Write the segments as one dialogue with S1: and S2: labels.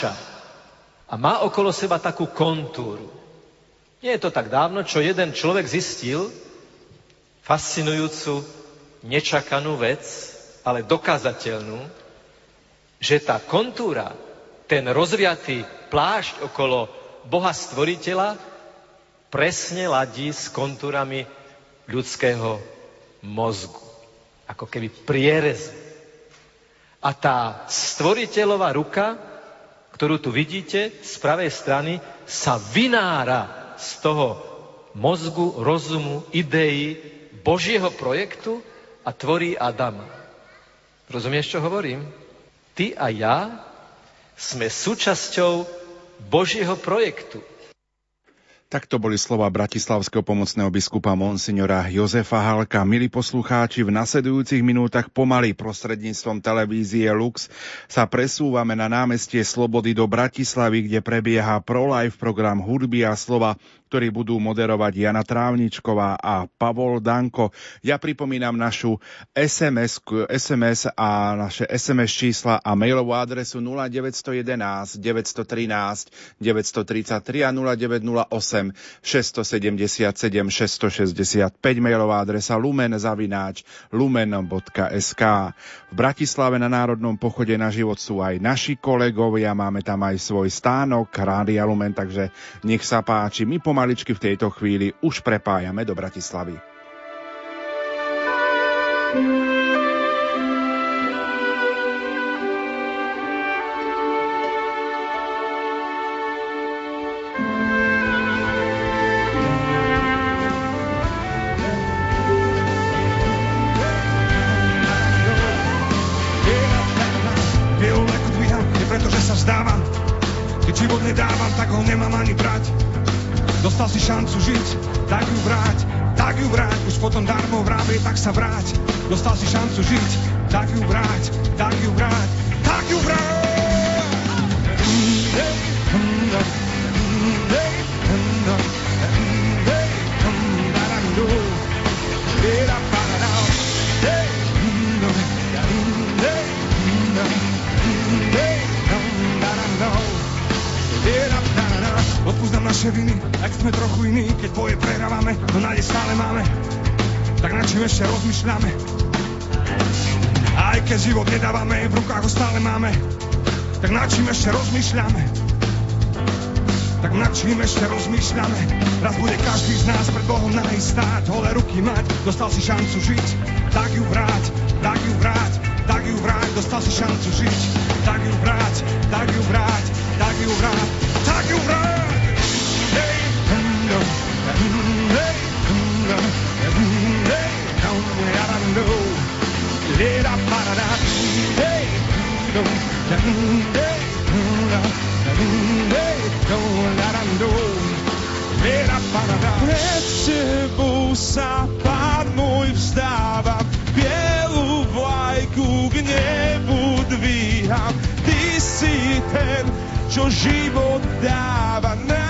S1: naša a má okolo seba takú kontúru. Nie je to tak dávno, čo jeden človek zistil fascinujúcu, nečakanú vec, ale dokázateľnú, že tá kontúra, ten rozviatý plášť okolo Boha Stvoriteľa presne ladí s kontúrami ľudského mozgu. Ako keby prierez. A tá stvoriteľová ruka, ktorú tu vidíte z pravej strany, sa vynára z toho mozgu, rozumu, ideí Božieho projektu a tvorí Adama. Rozumieš, čo hovorím? Ty a ja sme súčasťou Božieho projektu.
S2: Takto boli slova bratislavského pomocného biskupa monsignora Jozefa Halka. Milí poslucháči, v nasledujúcich minútach pomaly prostredníctvom televízie Lux sa presúvame na námestie Slobody do Bratislavy, kde prebieha ProLife program hudby a slova ktorí budú moderovať Jana Trávničková a Pavol Danko. Ja pripomínam našu SMS, SMS a naše SMS čísla a mailovú adresu 0911 913 933 a 0908 677 665 mailová adresa lumen zavináč lumen.sk. V Bratislave na Národnom pochode na život sú aj naši kolegovia, máme tam aj svoj stánok Rádia Lumen, takže nech sa páči. My pomáhame pomaličky v tejto chvíli už prepájame do Bratislavy.
S3: Keď sa vráť. Dostal si šancu žiť, tak ju vráť, tak ju vráť, tak ju vráť. naše viny, ak sme trochu iní, keď boje prehrávame, no nádej stále máme, tak na čím ešte rozmýšľame. Aj keď život nedávame, v rukách ho stále máme, tak na čím ešte rozmýšľame. Tak nad čím ešte rozmýšľame Raz bude každý z nás pred Bohom nahý stáť ruky mať, dostal si šancu žiť Tak ju vráť, tak ju vráť Tak ju vráť, dostal si šancu žiť Tak ju vráť, tak ju vráť Tak ju vráť, tak ju vráť pred tebou sa, pán môj, vzdávam, bielu vlajku k nebu dvíham. Ty si ten, čo život dáva nám. tebou sa pán môj stáva, bielu vlajku k nebu dvíha. Ty si ten, čo život dáva nám.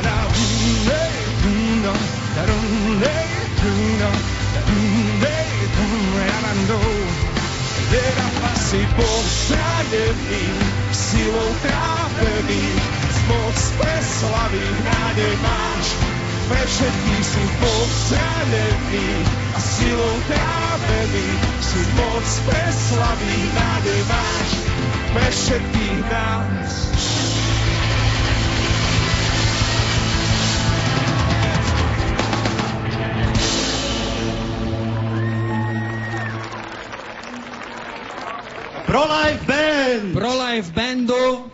S3: si bol zranený, silou trápený, moc pre slavy nádej máš. Pre všetkých si bol zranený a silou trápený, si moc pre slavy nádej máš. Pre všetkých nás.
S4: ProLife Band!
S5: ProLife Bandu,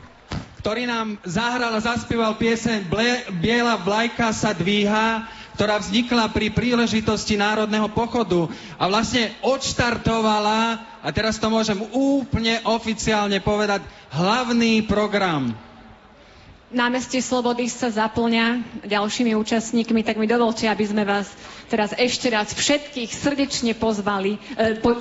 S5: ktorý nám zahral a zaspieval pieseň Biela vlajka sa dvíha, ktorá vznikla pri príležitosti Národného pochodu a vlastne odštartovala, a teraz to môžem úplne oficiálne povedať, hlavný program
S4: námestie Slobody sa zaplňa ďalšími účastníkmi, tak mi dovolte, aby sme vás teraz ešte raz všetkých srdečne pozvali, e, po,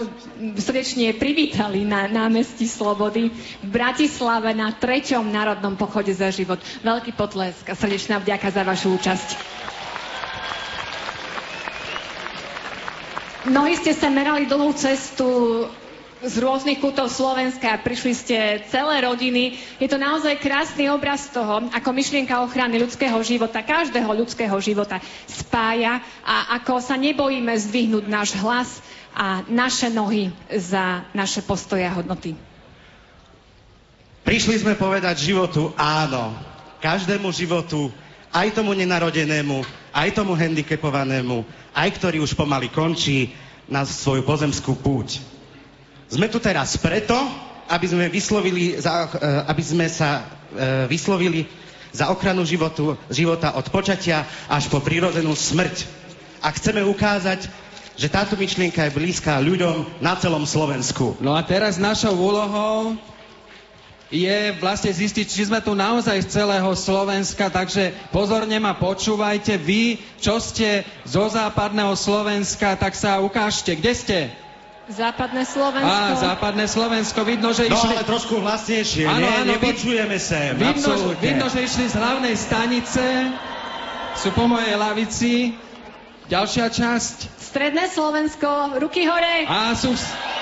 S4: srdečne privítali na námestí Slobody v Bratislave na treťom národnom pochode za život. Veľký potlesk a srdečná vďaka za vašu účasť. Mnohí ste sa merali dlhú cestu z rôznych kútov Slovenska, prišli ste celé rodiny. Je to naozaj krásny obraz toho, ako myšlienka ochrany ľudského života, každého ľudského života spája a ako sa nebojíme zdvihnúť náš hlas a naše nohy za naše postoje a hodnoty.
S6: Prišli sme povedať životu áno. Každému životu, aj tomu nenarodenému, aj tomu handicapovanému, aj ktorý už pomaly končí na svoju pozemskú púť. Sme tu teraz preto, aby sme, vyslovili za, eh, aby sme sa eh, vyslovili za ochranu životu, života od počatia až po prírodzenú smrť. A chceme ukázať, že táto myšlienka je blízka ľuďom na celom Slovensku.
S5: No a teraz našou úlohou je vlastne zistiť, či sme tu naozaj z celého Slovenska, takže pozorne ma počúvajte. Vy, čo ste zo západného Slovenska, tak sa ukážte. Kde ste?
S4: Západné Slovensko.
S5: Á, západné Slovensko, vidno, že
S6: No
S5: išli...
S6: ale trošku hlasnejšie,
S5: Áno,
S6: nie?
S5: áno,
S6: Nepočujeme sem,
S5: Vidno,
S6: absolútne.
S5: vidno, že išli z hlavnej stanice. Sú po mojej lavici. Ďalšia časť.
S4: Stredné Slovensko, ruky hore.
S5: A sú... v-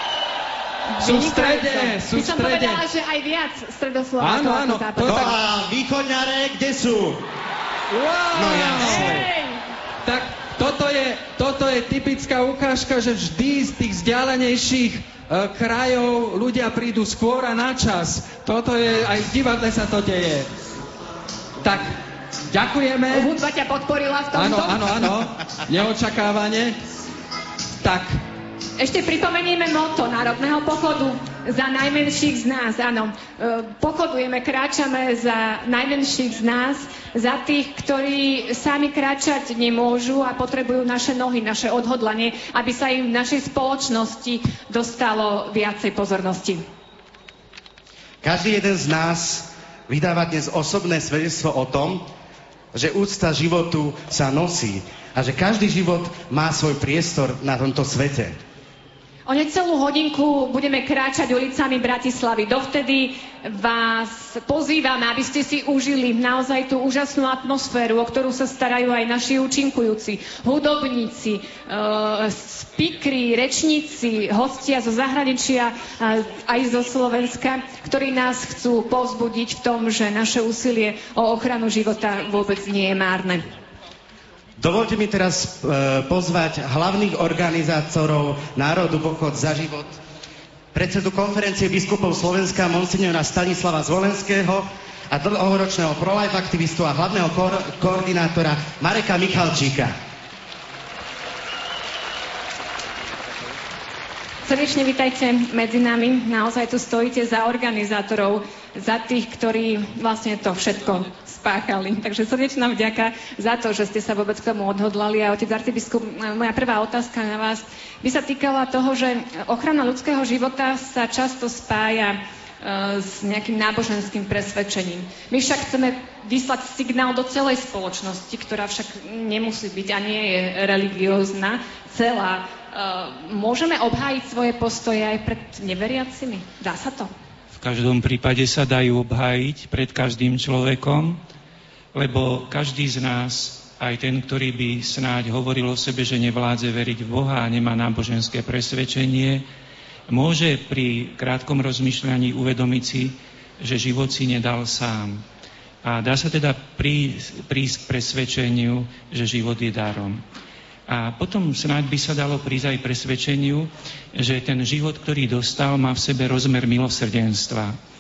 S5: Sú v strede, sú
S4: By
S5: v
S4: som
S5: strede.
S4: povedala, že aj viac stredoslovensko
S5: Áno,
S4: ako
S5: áno, to
S6: No
S5: tak-
S6: a východňare, kde sú?
S5: Wow!
S6: No jasne.
S4: Hej!
S5: Tak toto je, toto je typická ukážka, že vždy z tých vzdialenejších e, krajov ľudia prídu skôr a na čas. Toto je, aj v divadle sa to deje. Tak, ďakujeme.
S4: Hudba ťa podporila v tomto.
S5: Áno, áno, áno. Neočakávane. Tak,
S4: Ešte pripomenieme moto Národného pochodu za najmenších z nás. Áno, e, pochodujeme, kráčame za najmenších z nás, za tých, ktorí sami kráčať nemôžu a potrebujú naše nohy, naše odhodlanie, aby sa im v našej spoločnosti dostalo viacej pozornosti.
S6: Každý jeden z nás vydáva dnes osobné svedectvo o tom, že úcta životu sa nosí a že každý život má svoj priestor na tomto svete.
S4: O necelú hodinku budeme kráčať ulicami Bratislavy. Dovtedy vás pozývame, aby ste si užili naozaj tú úžasnú atmosféru, o ktorú sa starajú aj naši účinkujúci, hudobníci, e, speakery, rečníci, hostia zo zahraničia, a aj zo Slovenska, ktorí nás chcú povzbudiť v tom, že naše úsilie o ochranu života vôbec nie je márne.
S6: Dovolte mi teraz e, pozvať hlavných organizátorov Národu pochod za život, predsedu konferencie biskupov Slovenska Monsignora Stanislava Zvolenského a dlhoročného pro-life aktivistu a hlavného ko- koordinátora Mareka Michalčíka.
S4: Srdečne vitajte medzi nami. Naozaj tu stojíte za organizátorov, za tých, ktorí vlastne to všetko spáchali. Takže srdečná vďaka za to, že ste sa vôbec k tomu odhodlali. A otec arcibiskup, moja prvá otázka na vás by sa týkala toho, že ochrana ľudského života sa často spája e, s nejakým náboženským presvedčením. My však chceme vyslať signál do celej spoločnosti, ktorá však nemusí byť a nie je religiózna, celá. Uh, môžeme obhájiť svoje postoje aj pred neveriacimi? Dá sa to?
S7: V každom prípade sa dajú obhájiť pred každým človekom, lebo každý z nás, aj ten, ktorý by snáď hovoril o sebe, že nevládze veriť v Boha a nemá náboženské presvedčenie, môže pri krátkom rozmýšľaní uvedomiť si, že život si nedal sám. A dá sa teda prísť, prísť presvedčeniu, že život je darom. A potom snáď by sa dalo prísť aj presvedčeniu, že ten život, ktorý dostal, má v sebe rozmer milosrdenstva.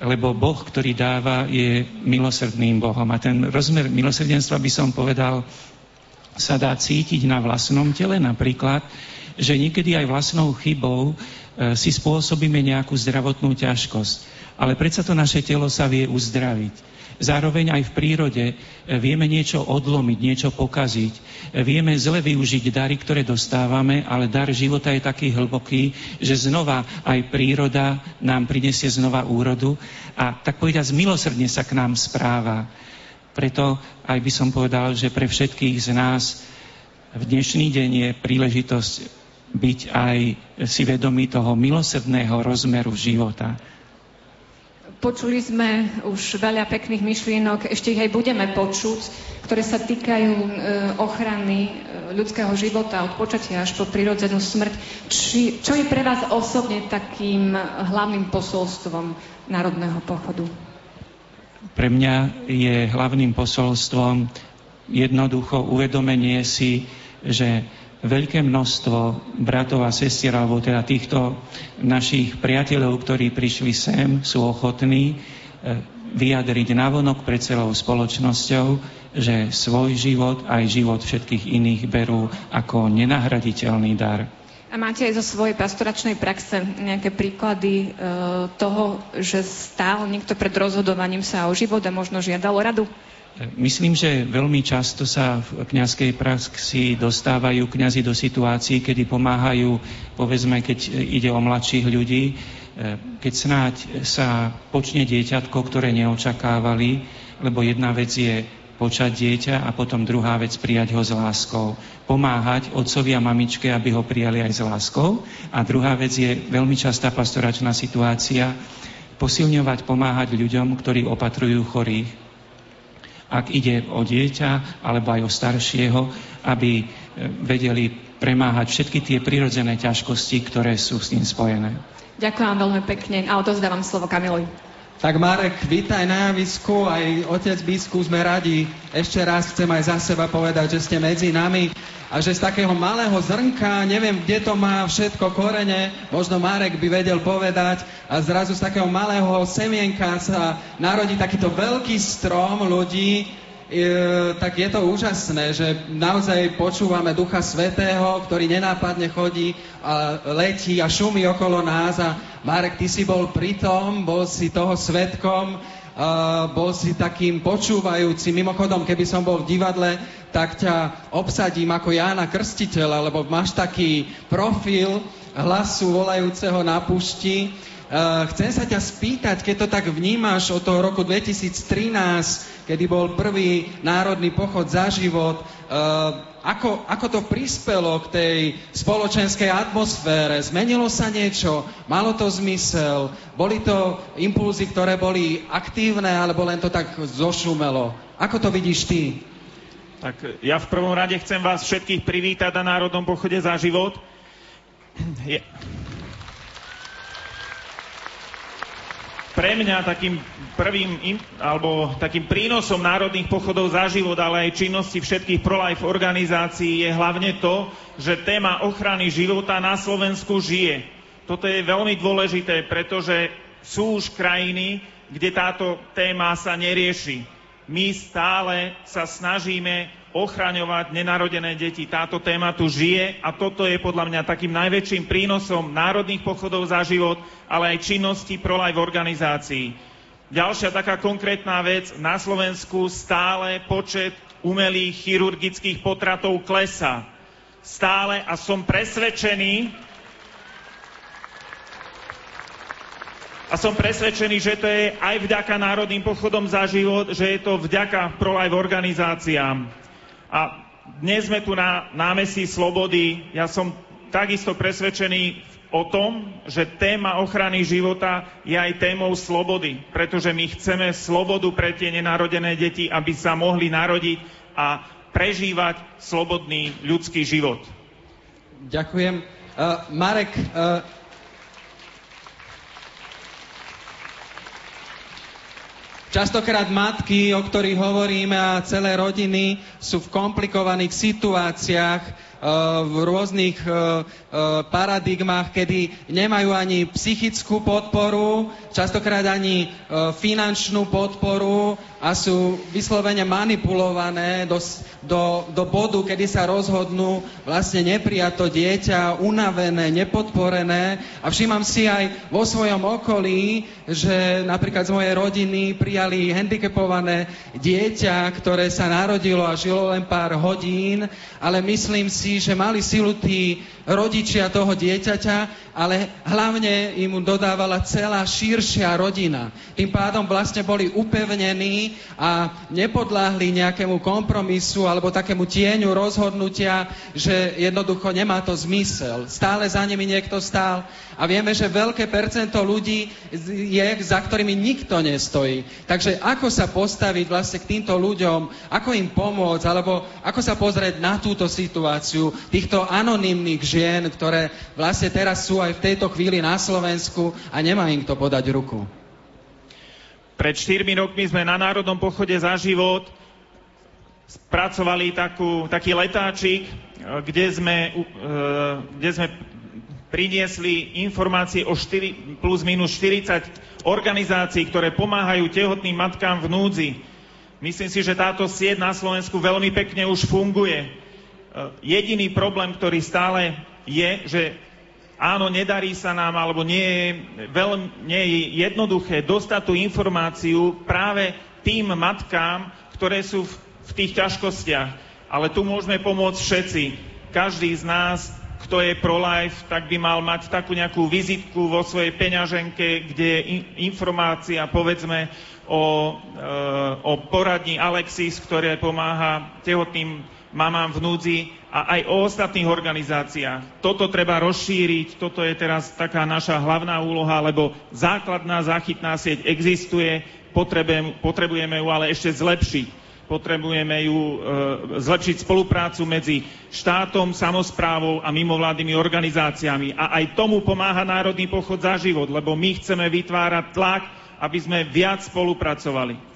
S7: Lebo Boh, ktorý dáva, je milosrdným Bohom. A ten rozmer milosrdenstva, by som povedal, sa dá cítiť na vlastnom tele napríklad, že niekedy aj vlastnou chybou e, si spôsobíme nejakú zdravotnú ťažkosť. ale predsa to naše telo sa vie uzdraviť. Zároveň aj v prírode e, vieme niečo odlomiť, niečo pokaziť. E, vieme zle využiť dary, ktoré dostávame, ale dar života je taký hlboký, že znova aj príroda nám prinesie znova úrodu a tak povedať, milosrdne sa k nám správa. Preto aj by som povedal, že pre všetkých z nás v dnešný deň je príležitosť byť aj si vedomý toho milosrdného rozmeru života.
S4: Počuli sme už veľa pekných myšlienok, ešte ich aj budeme počuť, ktoré sa týkajú e, ochrany e, ľudského života od počatia až po prirodzenú smrť. Či, čo je pre vás osobne takým hlavným posolstvom Národného pochodu?
S7: Pre mňa je hlavným posolstvom jednoducho uvedomenie si, že veľké množstvo bratov a sestier, alebo teda týchto našich priateľov, ktorí prišli sem, sú ochotní e, vyjadriť navonok pred celou spoločnosťou, že svoj život aj život všetkých iných berú ako nenahraditeľný dar.
S4: A máte aj zo svojej pastoračnej praxe nejaké príklady e, toho, že stál niekto pred rozhodovaním sa o život a možno žiadal radu?
S7: Myslím, že veľmi často sa v kňazskej praxi dostávajú kňazi do situácií, kedy pomáhajú, povedzme, keď ide o mladších ľudí, e, keď snáď sa počne dieťatko, ktoré neočakávali, lebo jedna vec je počať dieťa a potom druhá vec prijať ho s láskou. Pomáhať otcovi a mamičke, aby ho prijali aj s láskou. A druhá vec je veľmi častá pastoračná situácia, posilňovať, pomáhať ľuďom, ktorí opatrujú chorých ak ide o dieťa alebo aj o staršieho, aby e, vedeli premáhať všetky tie prirodzené ťažkosti, ktoré sú s tým spojené.
S4: Ďakujem veľmi pekne a odozdávam slovo Kamilovi.
S5: Tak Marek, vítaj na javisku, aj otec biskup, sme radi. Ešte raz chcem aj za seba povedať, že ste medzi nami a že z takého malého zrnka, neviem, kde to má všetko korene, možno Marek by vedel povedať, a zrazu z takého malého semienka sa narodí takýto veľký strom ľudí, E, tak je to úžasné, že naozaj počúvame Ducha Svetého, ktorý nenápadne chodí a letí a šumí okolo nás a Marek, ty si bol pritom, bol si toho svetkom, uh, bol si takým počúvajúcim. Mimochodom, keby som bol v divadle, tak ťa obsadím ako Jána Krstiteľa, lebo máš taký profil hlasu volajúceho na pušti Uh, chcem sa ťa spýtať, keď to tak vnímaš od toho roku 2013, kedy bol prvý národný pochod za život, uh, ako, ako to prispelo k tej spoločenskej atmosfére? Zmenilo sa niečo? Malo to zmysel? Boli to impulzy, ktoré boli aktívne, alebo len to tak zošumelo? Ako to vidíš ty?
S8: Tak ja v prvom rade chcem vás všetkých privítať na Národnom pochode za život. Je... pre mňa takým prvým alebo takým prínosom národných pochodov za život, ale aj činnosti všetkých pro-life organizácií je hlavne to, že téma ochrany života na Slovensku žije. Toto je veľmi dôležité, pretože sú už krajiny, kde táto téma sa nerieši. My stále sa snažíme ochraňovať nenarodené deti. Táto téma tu žije a toto je podľa mňa takým najväčším prínosom národných pochodov za život, ale aj činnosti pro-life organizácií. Ďalšia taká konkrétna vec, na Slovensku stále počet umelých chirurgických potratov klesá. Stále a som presvedčený, a som presvedčený, že to je aj vďaka Národným pochodom za život, že je to vďaka pro-life organizáciám. A dnes sme tu na námestí Slobody. Ja som takisto presvedčený o tom, že téma ochrany života je aj témou slobody, pretože my chceme slobodu pre tie nenarodené deti, aby sa mohli narodiť a prežívať slobodný ľudský život.
S5: Ďakujem. Uh, Marek, uh, Častokrát matky, o ktorých hovoríme a celé rodiny sú v komplikovaných situáciách, v rôznych e, e, paradigmách, kedy nemajú ani psychickú podporu, častokrát ani finančnú podporu a sú vyslovene manipulované do, do, do bodu, kedy sa rozhodnú vlastne neprijať to dieťa, unavené, nepodporené. A všímam si aj vo svojom okolí, že napríklad z mojej rodiny prijali handicapované dieťa, ktoré sa narodilo a žilo len pár hodín, ale myslím si, že mali silu tí rodičia toho dieťaťa, ale hlavne im dodávala celá širšia rodina. Tým pádom vlastne boli upevnení a nepodláhli nejakému kompromisu alebo takému tieňu rozhodnutia, že jednoducho nemá to zmysel. Stále za nimi niekto stál a vieme, že veľké percento ľudí je, za ktorými nikto nestojí. Takže ako sa postaviť vlastne k týmto ľuďom, ako im pomôcť, alebo ako sa pozrieť na túto situáciu týchto anonymných žien, ktoré vlastne teraz sú aj v tejto chvíli na Slovensku a nemá im to podať ruku.
S8: Pred 4 rokmi sme na Národnom pochode za život spracovali takú, taký letáčik, kde sme, kde sme priniesli informácie o 4, plus minus 40 organizácií, ktoré pomáhajú tehotným matkám v núdzi. Myslím si, že táto sieť na Slovensku veľmi pekne už funguje. Jediný problém, ktorý stále je, že áno, nedarí sa nám, alebo nie je, veľmi, nie je jednoduché dostať tú informáciu práve tým matkám, ktoré sú v, v tých ťažkostiach. Ale tu môžeme pomôcť všetci. Každý z nás, kto je pro-life, tak by mal mať takú nejakú vizitku vo svojej peňaženke, kde je informácia, povedzme, o, e, o poradní Alexis, ktoré pomáha tehotným mamám v núdzi a aj o ostatných organizáciách. Toto treba rozšíriť, toto je teraz taká naša hlavná úloha, lebo základná záchytná sieť existuje, potrebujeme ju ale ešte zlepšiť. Potrebujeme ju e, zlepšiť spoluprácu medzi štátom, samozprávou a mimovládnymi organizáciami. A aj tomu pomáha Národný pochod za život, lebo my chceme vytvárať tlak, aby sme viac spolupracovali.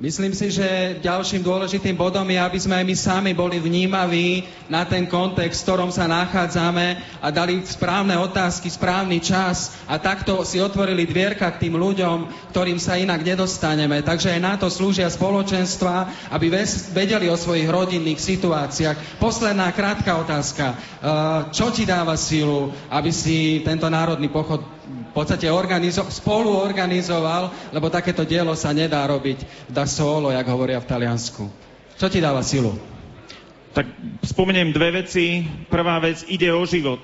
S5: Myslím si, že ďalším dôležitým bodom je, aby sme aj my sami boli vnímaví na ten kontext, v ktorom sa nachádzame a dali správne otázky, správny čas a takto si otvorili dvierka k tým ľuďom, ktorým sa inak nedostaneme. Takže aj na to slúžia spoločenstva, aby vedeli o svojich rodinných situáciách. Posledná krátka otázka. E, čo ti dáva silu, aby si tento národný pochod v podstate organizo- spolu organizoval, lebo takéto dielo sa nedá robiť da solo, jak hovoria v Taliansku. Čo ti dáva silu?
S8: Tak spomeniem dve veci. Prvá vec, ide o život.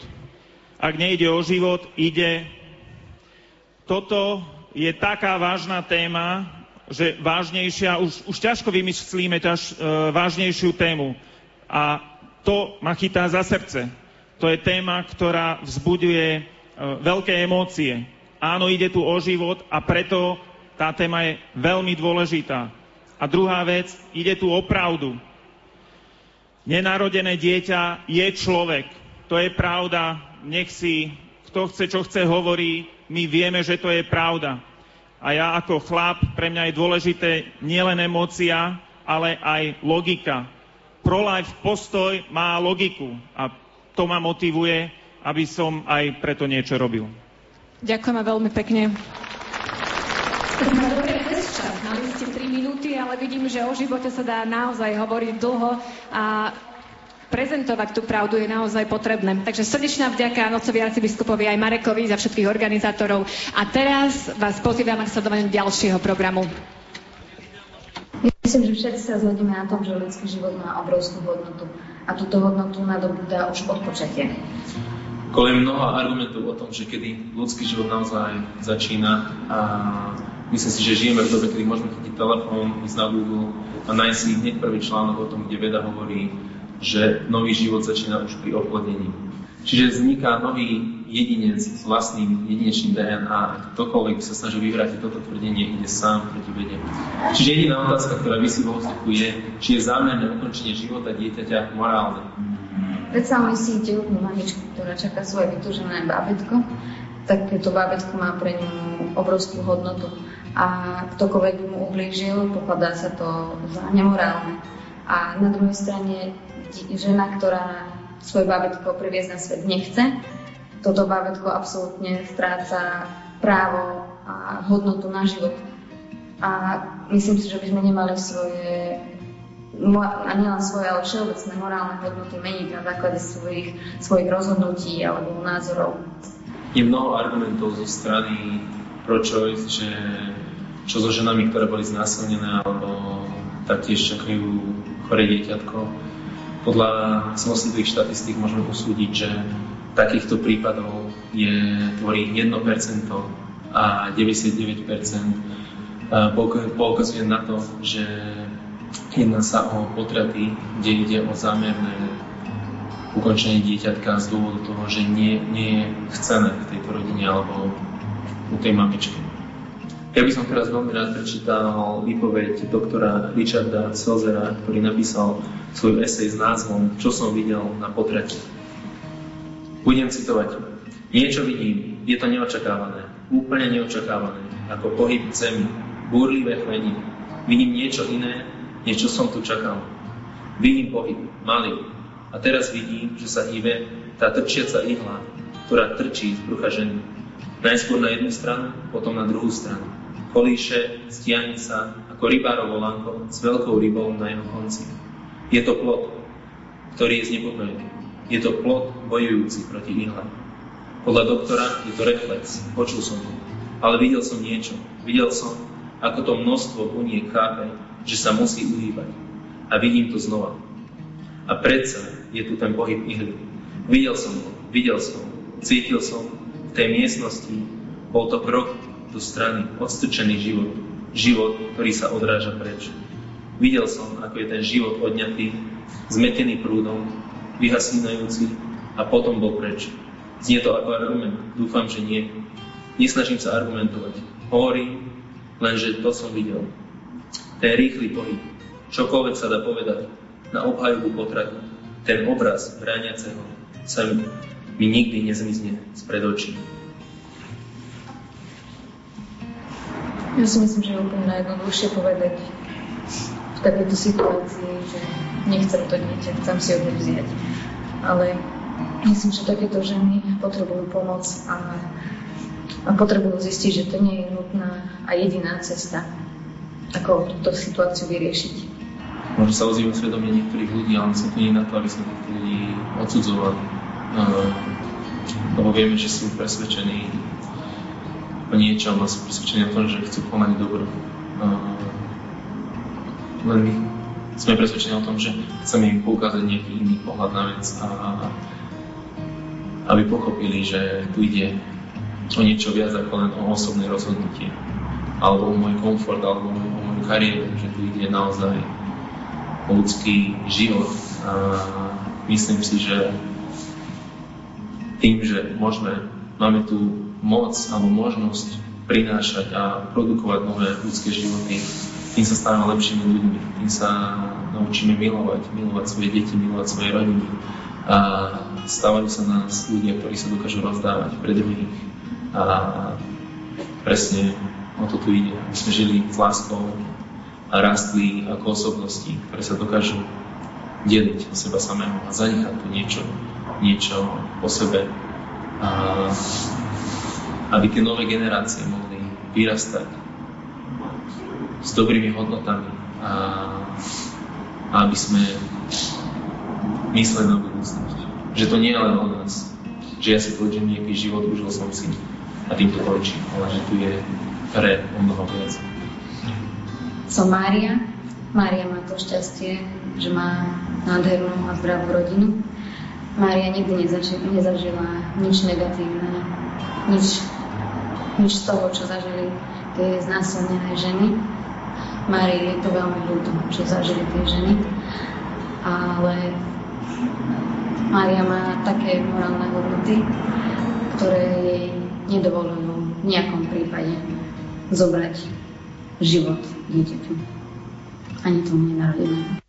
S8: Ak nejde o život, ide... Toto je taká vážna téma, že vážnejšia, už, už ťažko vymyslíme ťaž, e, vážnejšiu tému. A to ma chytá za srdce. To je téma, ktorá vzbuduje veľké emócie. Áno, ide tu o život a preto tá téma je veľmi dôležitá. A druhá vec, ide tu o pravdu. Nenarodené dieťa je človek. To je pravda. Nech si, kto chce, čo chce, hovorí. My vieme, že to je pravda. A ja ako chlap, pre mňa je dôležité nielen emócia, ale aj logika. Pro-life postoj má logiku a to ma motivuje aby som aj preto niečo robil.
S4: Ďakujeme veľmi pekne. Mali ste 3 minúty, ale vidím, že o živote sa dá naozaj hovoriť dlho a prezentovať tú pravdu je naozaj potrebné. Takže srdečná vďaka nocovi arcibiskupovi aj Marekovi za všetkých organizátorov. A teraz vás pozývam k sledovaniu ďalšieho programu.
S9: Myslím, že všetci sa zhodneme na tom, že ľudský život má obrovskú hodnotu a túto hodnotu nadobúda už od počatia
S10: kolem mnoho argumentov o tom, že kedy ľudský život naozaj začína a myslím si, že žijeme v dobe, kedy môžeme chytiť telefón, ísť na Google a nájsť si hneď prvý článok o tom, kde veda hovorí, že nový život začína už pri oplodnení. Čiže vzniká nový jedinec s vlastným jedinečným DNA a ktokoľvek sa snaží vyvrátiť toto tvrdenie, ide sám proti vede. Čiže jediná otázka, ktorá vysí vo vzduchu je, či je zámerné ukončenie života dieťaťa morálne.
S9: Predstavme si tehotnú mamičku, ktorá čaká svoje vytúžené bábetko, tak to bábetko má pre ňu obrovskú hodnotu a ktokoľvek by mu ublížil, pokladá sa to za nemorálne. A na druhej strane žena, ktorá svoje bábetko priviesť na svet nechce, toto bábetko absolútne stráca právo a hodnotu na život. A myslím si, že by sme nemali svoje a nielen svoje, ale všeobecné morálne hodnoty meniť na základe svojich, svojich rozhodnutí alebo názorov.
S10: Je mnoho argumentov zo strany pro-choice, že čo so ženami, ktoré boli znásilnené alebo taktiež čakajú chore dieťatko. Podľa celosvetových štatistík môžeme usúdiť, že takýchto prípadov je, tvorí 1% a 99% poukazuje na to, že jedná sa o potraty, kde ide o zámerné ukončenie dieťatka z dôvodu toho, že nie, nie je chcené v tejto rodine alebo u tej mamičky. Ja by som teraz veľmi rád prečítal výpoveď doktora Richarda Selzera, ktorý napísal svoj esej s názvom Čo som videl na potrate. Budem citovať. Niečo vidím, je to neočakávané, úplne neočakávané, ako pohyb zemi, búrlivé chvenie. Vidím niečo iné, než čo som tu čakal. Vidím pohyb, malý. A teraz vidím, že sa hýbe tá trčiaca ihla, ktorá trčí z brucha ženy. Najskôr na jednu stranu, potom na druhú stranu kolíše, stiahne sa ako rybárov lanko s veľkou rybou na jeho konci. Je to plot, ktorý je znepokojený. Je to plot bojujúci proti ihle. Podľa doktora je to reflex, počul som to. Ale videl som niečo. Videl som, ako to množstvo buniek chápe, že sa musí uhýbať. A vidím to znova. A predsa je tu ten pohyb ihly. Videl som ho, videl som, cítil som v tej miestnosti, bol to krok do strany, odstrčený život. Život, ktorý sa odráža preč. Videl som, ako je ten život odňatý, zmetený prúdom, vyhasínajúci a potom bol preč. Znie to ako argument. Dúfam, že nie. Nesnažím sa argumentovať. Hovorím, lenže to som videl. Ten rýchly pohyb. Čokoľvek sa dá povedať na obhajobu potratu. Ten obraz brániaceho sa mi nikdy nezmizne spred očí.
S9: Ja si myslím, že je úplne najjednoduchšie povedať v takejto situácii, že nechcem to dieťa, chcem si ho vziať. Ale myslím, že takéto ženy potrebujú pomoc a, a potrebujú zistiť, že to nie je nutná a jediná cesta, ako túto situáciu vyriešiť.
S10: Možno sa ozýva svedomie niektorých ľudí, ale som to nie na to, aby sme týchto ľudí odsudzovali. Uh, lebo vieme, že sú presvedčení o niečom a sú presvedčení o tom, že chcú konať dobro. Len my sme presvedčení o tom, že chceme im poukázať nejaký iný pohľad na vec a aby pochopili, že tu ide o niečo viac ako len o osobné rozhodnutie alebo o môj komfort, alebo o moju kariéru, že tu ide naozaj ľudský život. A myslím si, že tým, že môžeme, máme tu moc alebo možnosť prinášať a produkovať nové ľudské životy, tým sa stávame lepšími ľuďmi, tým sa naučíme milovať, milovať svoje deti, milovať svoje rodiny a stávajú sa nás ľudia, ktorí sa dokážu rozdávať pre druhých a presne o to tu ide, aby sme žili s láskou a rastli ako osobnosti, ktoré sa dokážu deliť seba samého a zanechať tu niečo, niečo po sebe. A aby tie nové generácie mohli vyrastať s dobrými hodnotami a, aby sme mysleli na budúcnosť. Že to nie je len o nás, že ja si pôjdem nejaký život, užil som si a tým to ale že tu je pre o mnoho viac.
S9: Som Mária. Mária má to šťastie, že má nádhernú a zdravú rodinu. Mária nikdy nezažila nič negatívne, nič nič z toho, čo zažili tie znásilnené ženy. Márii je to veľmi ľúto, čo zažili tie ženy. Ale Mária má také morálne hodnoty, ktoré jej nedovolujú v nejakom prípade zobrať život dieťaťu. Ani tomu nenarodenému.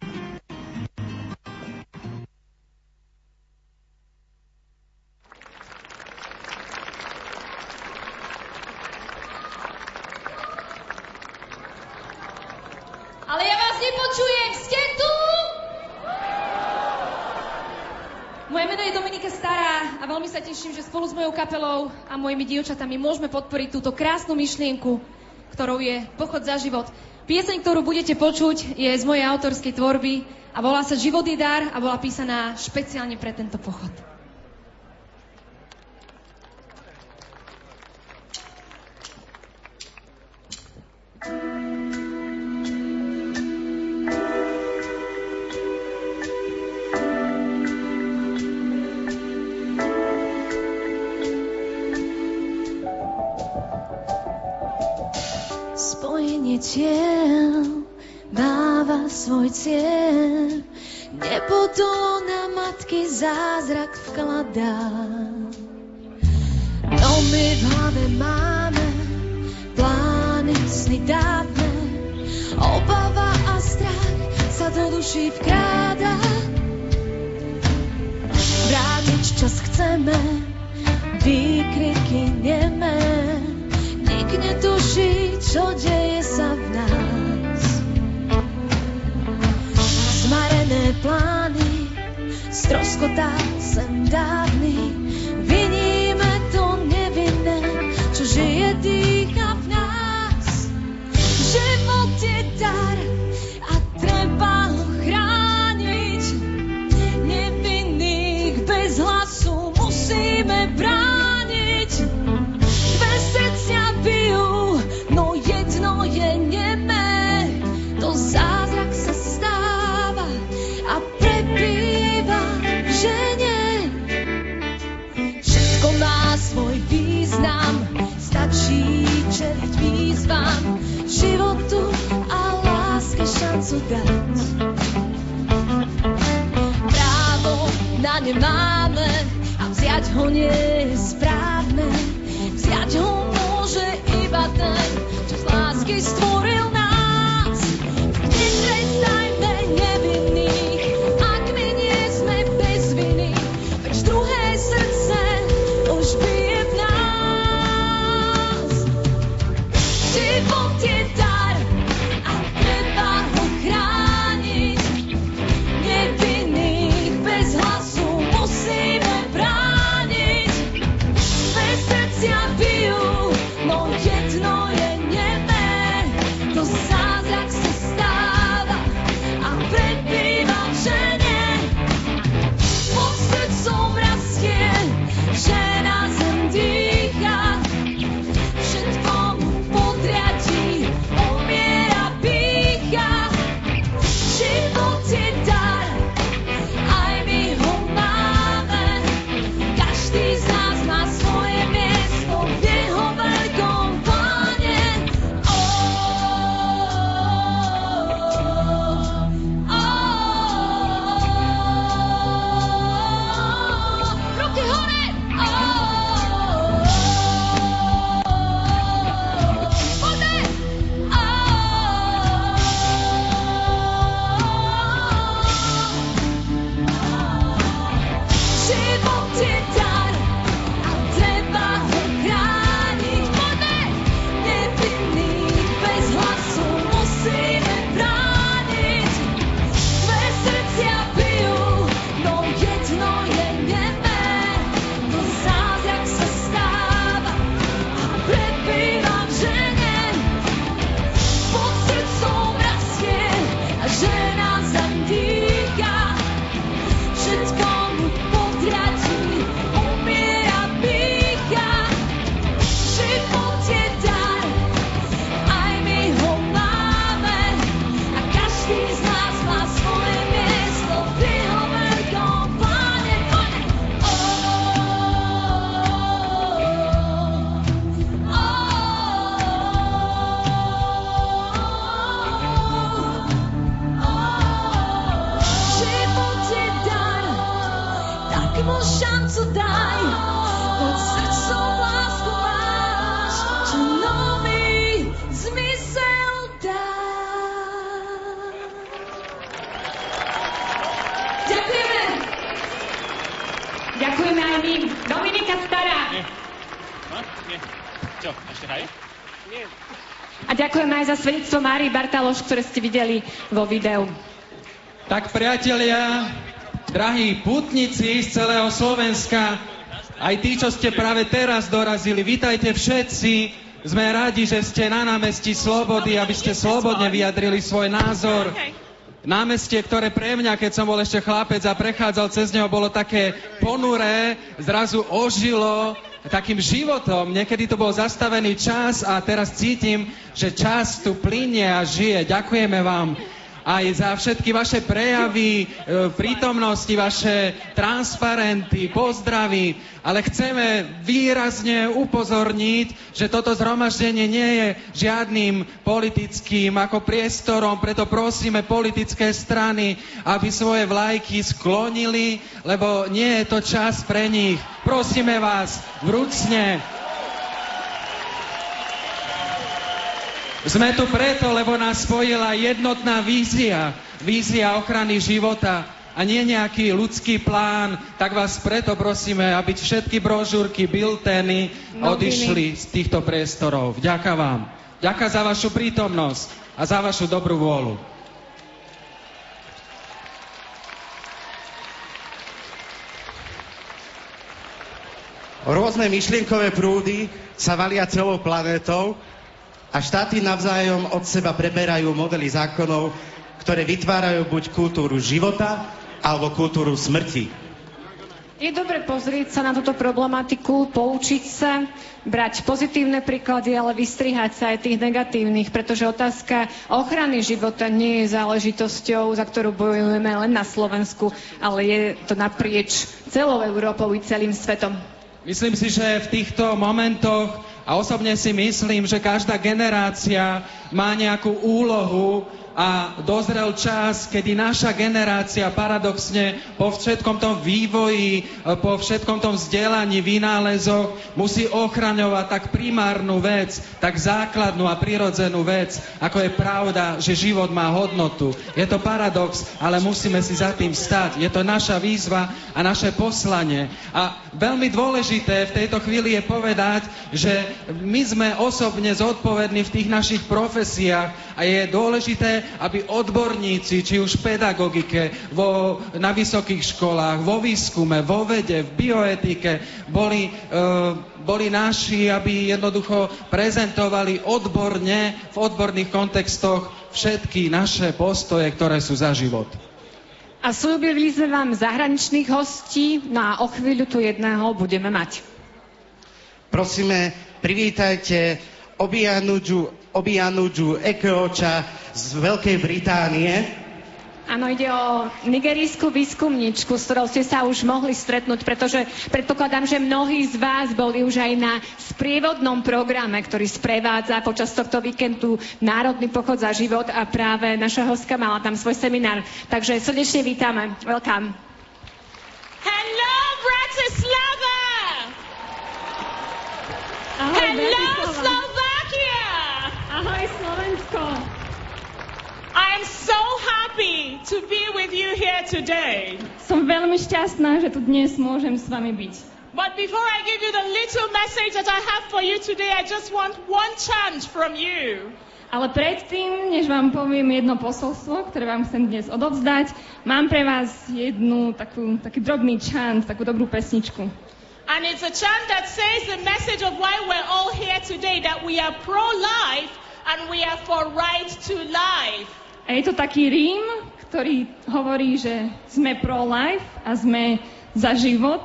S11: kapelou a mojimi dievčatami môžeme podporiť túto krásnu myšlienku, ktorou je Pochod za život. Pieseň, ktorú budete počuť, je z mojej autorskej tvorby a volá sa Život dar a bola písaná špeciálne pre tento pochod.
S12: netiel dáva svoj cieľ. Nepodolná matky zázrak vkladá. No my v hlave máme plány, sny dávne. Obava a strach sa do duší vkráda. Vrátiť čas chceme, výkriky neme. Nikne tuší, čo deje. stroskotá sem dávny, viníme to nevinné, čo žije tým. ho nie
S4: zálož, ktoré ste videli vo videu.
S5: Tak priatelia, drahí putníci z celého Slovenska, aj tí, čo ste práve teraz dorazili, vítajte všetci. Sme radi, že ste na námestí Slobody, aby ste slobodne vyjadrili svoj názor. Námestie, ktoré pre mňa, keď som bol ešte chlapec a prechádzal cez neho, bolo také ponuré, zrazu ožilo, takým životom. Niekedy to bol zastavený čas a teraz cítim, že čas tu plinie a žije. Ďakujeme vám aj za všetky vaše prejavy, e, prítomnosti, vaše transparenty, pozdravy, ale chceme výrazne upozorniť, že toto zhromaždenie nie je žiadnym politickým ako priestorom, preto prosíme politické strany, aby svoje vlajky sklonili, lebo nie je to čas pre nich. Prosíme vás, vrúcne, Sme tu preto, lebo nás spojila jednotná vízia, vízia ochrany života a nie nejaký ľudský plán, tak vás preto prosíme, aby všetky brožúrky, biltény odišli z týchto priestorov. Ďakujem vám. Ďakujem za vašu prítomnosť a za vašu dobrú vôľu.
S6: Rôzne myšlienkové prúdy sa valia celou planétou a štáty navzájom od seba preberajú modely zákonov, ktoré vytvárajú buď kultúru života, alebo kultúru smrti.
S4: Je dobre pozrieť sa na túto problematiku, poučiť sa, brať pozitívne príklady, ale vystrihať sa aj tých negatívnych, pretože otázka ochrany života nie je záležitosťou, za ktorú bojujeme len na Slovensku, ale je to naprieč celou Európou i celým svetom.
S5: Myslím si, že v týchto momentoch a osobne si myslím, že každá generácia má nejakú úlohu a dozrel čas, kedy naša generácia paradoxne po všetkom tom vývoji, po všetkom tom vzdelaní, vynálezoch musí ochraňovať tak primárnu vec, tak základnú a prirodzenú vec, ako je pravda, že život má hodnotu. Je to paradox, ale musíme si za tým stať. Je to naša výzva a naše poslanie. A veľmi dôležité v tejto chvíli je povedať, že my sme osobne zodpovední v tých našich profesiách a je dôležité, aby odborníci, či už v pedagogike, vo, na vysokých školách, vo výskume, vo vede, v bioetike, boli, e, boli naši, aby jednoducho prezentovali odborne, v odborných kontextoch všetky naše postoje, ktoré sú za život.
S4: A slúbili sme vám zahraničných hostí, no a o chvíľu tu jedného budeme mať.
S6: Prosíme, privítajte Obianuju, Obianuju Ekeoča z Veľkej Británie.
S4: Áno, ide o nigerijskú výskumničku, s ktorou ste sa už mohli stretnúť, pretože predpokladám, že mnohí z vás boli už aj na sprievodnom programe, ktorý sprevádza počas tohto víkendu Národný pochod za život a práve naša hostka mala tam svoj seminár. Takže srdečne vítame. Welcome.
S13: Hello, Bratislava!
S4: Ahoj,
S13: Hello,
S4: Bratislava. Ahoj, Slovensko!
S13: I am so happy to be with you here today.
S4: Som veľmi šťastná, že tu dnes môžem s vami byť.
S13: But before I give you the little message that I have for you today, I just want one chant from you.
S4: Ale predtým, než vám poviem jedno posolstvo, ktoré vám chcem dnes odovzdať, mám pre vás jednu takú, taký drobný čant, takú dobrú pesničku.
S13: And it's a chant that says the message of why we're all here today that we are pro life and we are for right to life.
S4: A je to taký rím, ktorý hovorí, že sme pro-life a sme za život,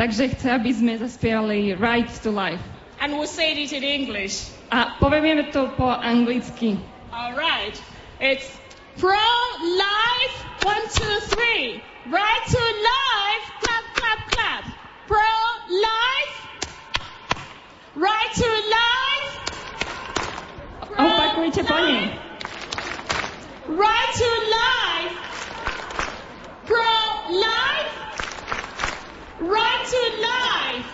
S4: takže chce, aby sme zaspievali Right to Life.
S13: And we'll say it in English.
S4: A povieme to po anglicky.
S13: All right. It's pro life. One, two, three. Right to life. Clap, clap, clap. Pro life. Right to life.
S4: Opakujte po nej.
S13: Right to life. Pro life. Right to life.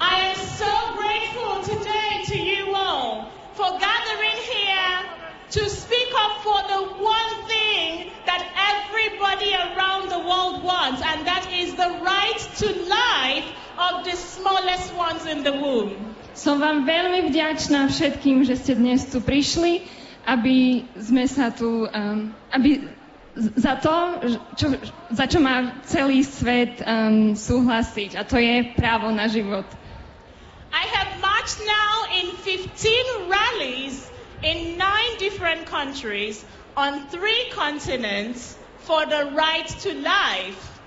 S13: I am so grateful today to you all for gathering here to speak up for the one thing that everybody around the world wants, and that is the right to life of the smallest ones in the womb.
S4: Som vám veľmi vďačná všetkým, že ste dnes tu prišli, aby sme sa tu, um, aby za to, čo, za čo má celý svet um, súhlasiť. A to je právo na život.
S13: I have marched now in 15 rallies in nine different countries on three continents for the right to life.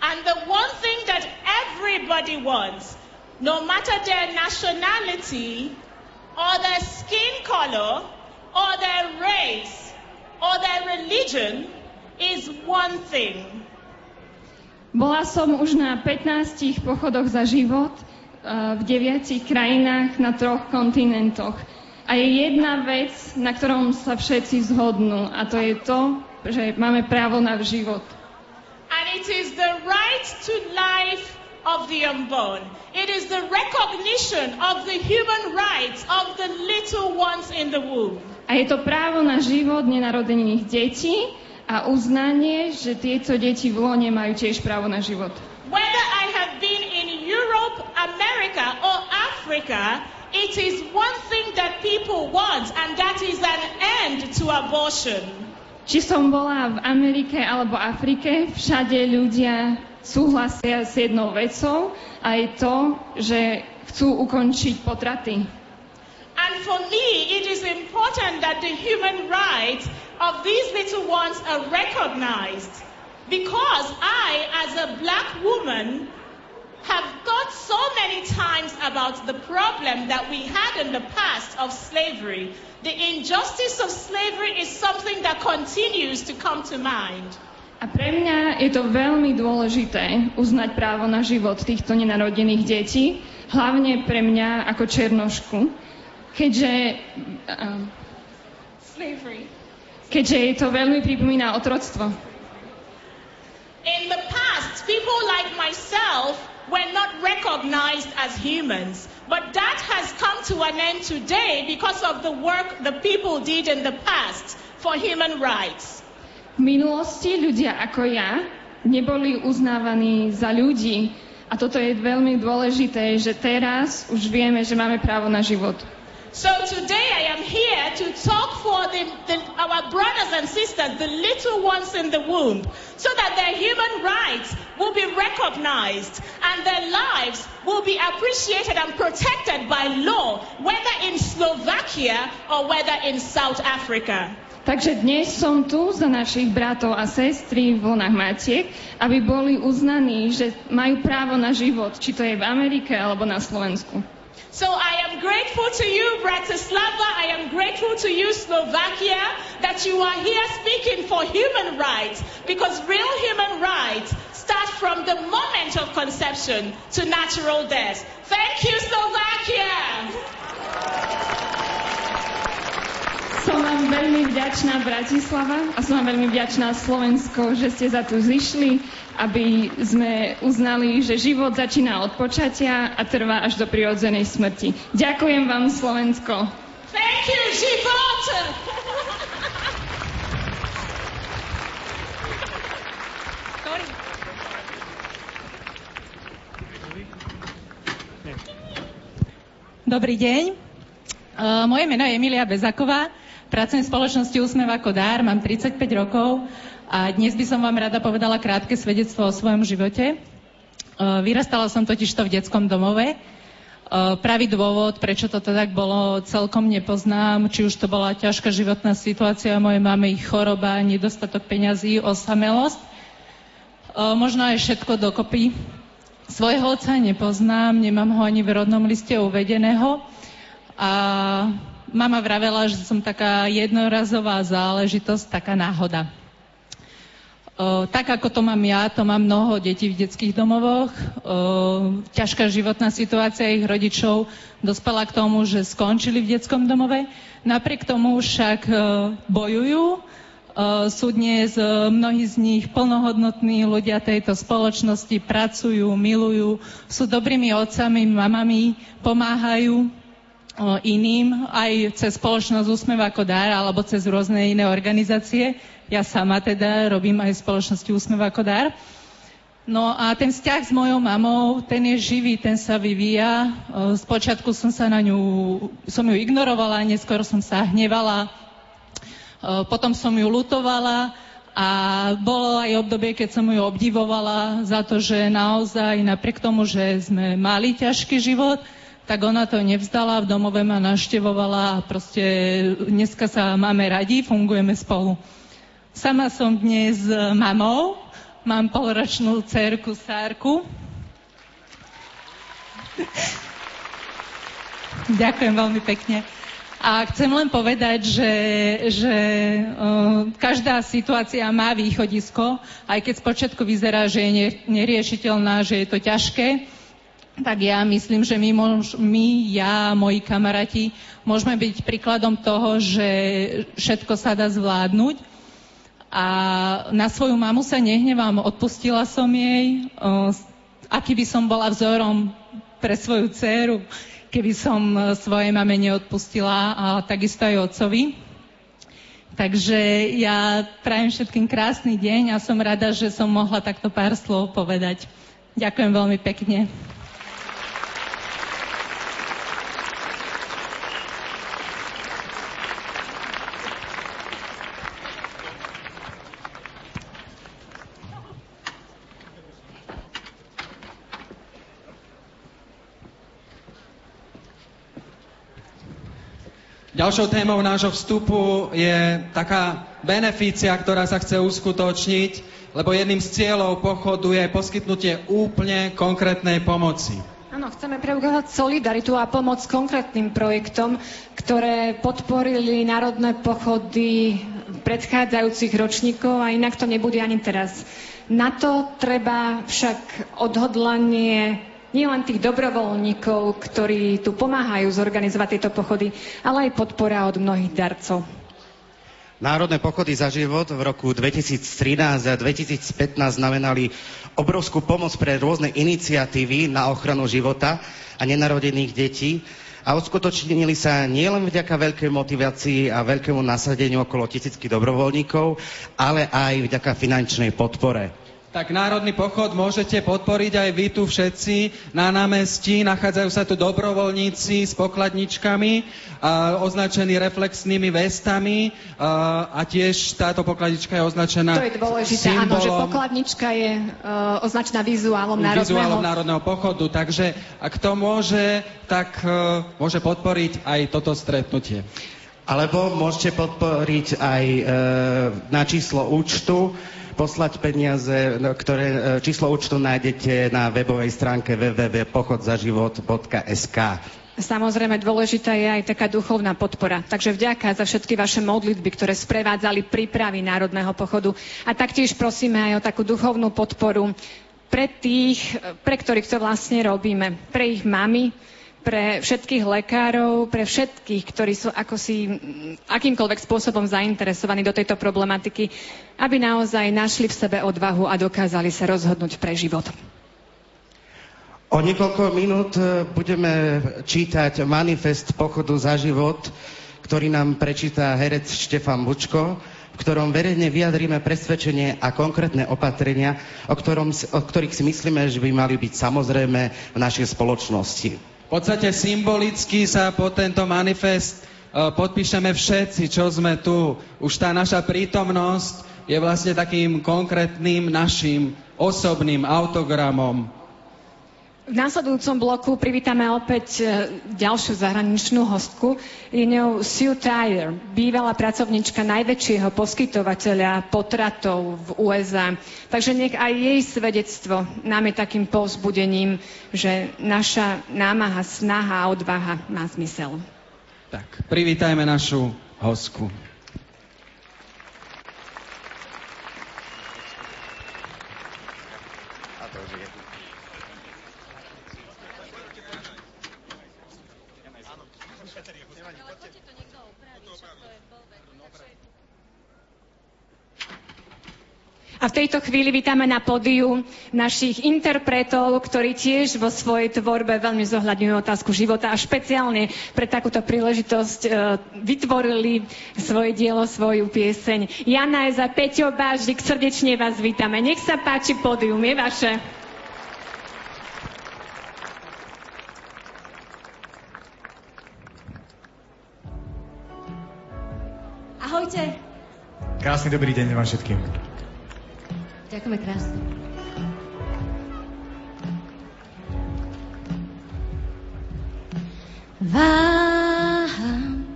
S13: And the one thing that everybody wants, no matter their nationality, or their skin color, or their race, or their religion, is one thing.
S14: Bola som už na 15 pochodoch za život eh, v deviatich krajinách na troch kontinentoch. A je jedna vec, na ktorom sa všetci zhodnú, a to je to, že máme právo na život.
S13: And it is the right to life of the unborn. It is the recognition of the human rights of the little ones in the womb.
S14: A je to právo na život nenarodených detí a uznanie, že tieto deti v lone majú tiež právo na život.
S13: Whether I have been in Europe, America, or Africa, it is one thing that people want, and that is an end to abortion.
S14: Či som bola v Amerike alebo Afrike, všade ľudia súhlasia s jednou vecou to, že chcú ukončiť potraty.
S13: And for me, it is important that the human rights of these little ones are recognized. Because I, as a black woman, have thought so many times about the problem that we had in the past of slavery. The injustice of slavery is something that continues to come to mind.
S14: A pre mňa je to veľmi dôležité uznať právo na život týchto nenarodených detí, hlavne pre mňa ako černošku, keďže, uh, keďže je to veľmi pripomína otroctvo.
S13: In the past, people like myself were not recognized as humans. But that has come to an end today because of the work the people did in the past for human rights.
S14: Minulosti ľudia ako ja neboli uznávaní za ľudí a toto je veľmi dôležité, že teraz už vieme, že máme právo na život.
S13: So today I am here to talk for the, the, our brothers and sisters, the little ones in the womb, so that their human rights will be recognized and their lives will be appreciated and protected by law, whether in Slovakia or whether in South Africa.
S14: Takže dnes som tu za našich bratov a sestry v vlnách Matiek, aby boli uznaní, že majú právo na život, či to je v Amerike alebo na Slovensku.
S13: So I am grateful to you, Bratislava. I am grateful to you, Slovakia, that you are here speaking for human rights because real human rights start from the moment of conception to natural death. Thank you, Slovakia.
S14: Som vám veľmi vďačná Bratislava a som vám veľmi vďačná Slovensko, že ste za tu zišli, aby sme uznali, že život začína od počatia a trvá až do prirodzenej smrti. Ďakujem vám, Slovensko.
S13: Thank you, život.
S15: Dobrý deň. Uh, moje meno je Emilia Bezaková. Pracujem v spoločnosti Úsmev ako dár, mám 35 rokov a dnes by som vám rada povedala krátke svedectvo o svojom živote. Uh, vyrastala som totiž to v detskom domove. Uh, pravý dôvod, prečo to tak bolo, celkom nepoznám. Či už to bola ťažká životná situácia mojej mamy, choroba, nedostatok peňazí, osamelosť. Uh, možno aj všetko dokopy. Svojho otca nepoznám, nemám ho ani v rodnom liste uvedeného. A mama vravela, že som taká jednorazová záležitosť, taká náhoda. O, tak ako to mám ja, to má mnoho detí v detských domovoch. O, ťažká životná situácia ich rodičov dospela k tomu, že skončili v detskom domove. Napriek tomu však o, bojujú. Sú dnes mnohí z nich plnohodnotní ľudia tejto spoločnosti, pracujú, milujú, sú dobrými otcami, mamami, pomáhajú iným aj cez spoločnosť Úsmev ako dar alebo cez rôzne iné organizácie. Ja sama teda robím aj spoločnosti Úsmev ako dar. No a ten vzťah s mojou mamou, ten je živý, ten sa vyvíja. Spočiatku som sa na ňu, som ju ignorovala, neskôr som sa hnevala, potom som ju lutovala a bolo aj obdobie, keď som ju obdivovala za to, že naozaj napriek tomu, že sme mali ťažký život, tak ona to nevzdala, v domove ma naštevovala a proste dneska sa máme radi, fungujeme spolu. Sama som dnes s mamou, mám polročnú dcerku Sárku. Ďakujem veľmi pekne. A chcem len povedať, že, že uh, každá situácia má východisko, aj keď spočiatku vyzerá, že je neriešiteľná, že je to ťažké, tak ja myslím, že my, mož, my, ja, moji kamaráti, môžeme byť príkladom toho, že všetko sa dá zvládnuť. A na svoju mamu sa nehnevám, odpustila som jej, uh, aký by som bola vzorom pre svoju dceru, keby som e, svojej mame neodpustila a takisto aj otcovi. Takže ja prajem všetkým krásny deň a som rada, že som mohla takto pár slov povedať. Ďakujem veľmi pekne.
S5: Ďalšou témou nášho vstupu je taká beneficia, ktorá sa chce uskutočniť, lebo jedným z cieľov pochodu je poskytnutie úplne konkrétnej pomoci.
S4: Áno, chceme preukázať solidaritu a pomoc konkrétnym projektom, ktoré podporili národné pochody predchádzajúcich ročníkov a inak to nebude ani teraz. Na to treba však odhodlanie nielen tých dobrovoľníkov, ktorí tu pomáhajú zorganizovať tieto pochody, ale aj podpora od mnohých darcov.
S6: Národné pochody za život v roku 2013 a 2015 znamenali obrovskú pomoc pre rôzne iniciatívy na ochranu života a nenarodených detí a uskutočnili sa nielen vďaka veľkej motivácii a veľkému nasadeniu okolo tisícky dobrovoľníkov, ale aj vďaka finančnej podpore
S5: tak Národný pochod môžete podporiť aj vy tu všetci na námestí. Nachádzajú sa tu dobrovoľníci s pokladničkami a, označení reflexnými vestami a, a tiež táto pokladnička je označená
S4: To je dôležité, áno, že pokladnička je uh, označená vizuálom národného...
S5: Vizuálom národného pochodu, takže ak to môže, tak uh, môže podporiť aj toto stretnutie.
S6: Alebo môžete podporiť aj uh, na číslo účtu poslať peniaze, no, ktoré e, číslo účtu nájdete na webovej stránke www.pochodzaživot.sk.
S4: Samozrejme, dôležitá je aj taká duchovná podpora. Takže vďaka za všetky vaše modlitby, ktoré sprevádzali prípravy Národného pochodu. A taktiež prosíme aj o takú duchovnú podporu pre tých, pre ktorých to vlastne robíme. Pre ich mamy, pre všetkých lekárov, pre všetkých, ktorí sú ako si akýmkoľvek spôsobom zainteresovaní do tejto problematiky, aby naozaj našli v sebe odvahu a dokázali sa rozhodnúť pre život.
S6: O niekoľko minút e, budeme čítať manifest pochodu za život, ktorý nám prečíta herec Štefan Bučko, v ktorom verejne vyjadríme presvedčenie a konkrétne opatrenia, o, ktorom, o ktorých si myslíme, že by mali byť samozrejme v našej spoločnosti.
S5: V podstate symbolicky sa po tento manifest e, podpíšeme všetci, čo sme tu. Už tá naša prítomnosť je vlastne takým konkrétnym našim osobným autogramom.
S4: V následujúcom bloku privítame opäť e, ďalšiu zahraničnú hostku. Je ňou Sue Tyler, bývalá pracovnička najväčšieho poskytovateľa potratov v USA. Takže nech aj jej svedectvo nám je takým povzbudením, že naša námaha, snaha a odvaha má zmysel.
S5: Tak, privítajme našu hostku.
S4: A v tejto chvíli vítame na pódiu našich interpretov, ktorí tiež vo svojej tvorbe veľmi zohľadňujú otázku života a špeciálne pre takúto príležitosť e, vytvorili svoje dielo, svoju pieseň. Jana za Peťo Bážik, srdečne vás vítame. Nech sa páči, pódium je vaše.
S16: Ahojte.
S17: Krásny dobrý deň vám všetkým.
S16: Ďakujeme krásne.
S12: Váham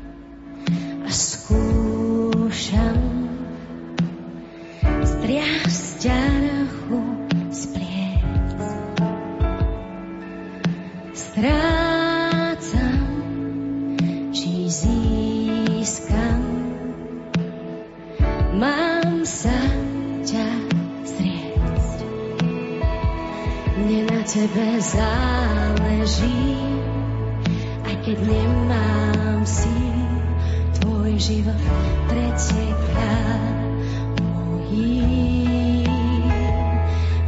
S12: a skúšam striasť ťarchu z pliec. Strácam, či získam, mám tebe záleží, aj keď nemám síl, tvoj život preteká mojím.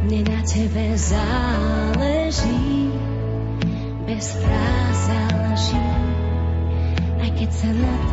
S12: Mne na tebe záleží, bez fráz záleží, aj keď sa nad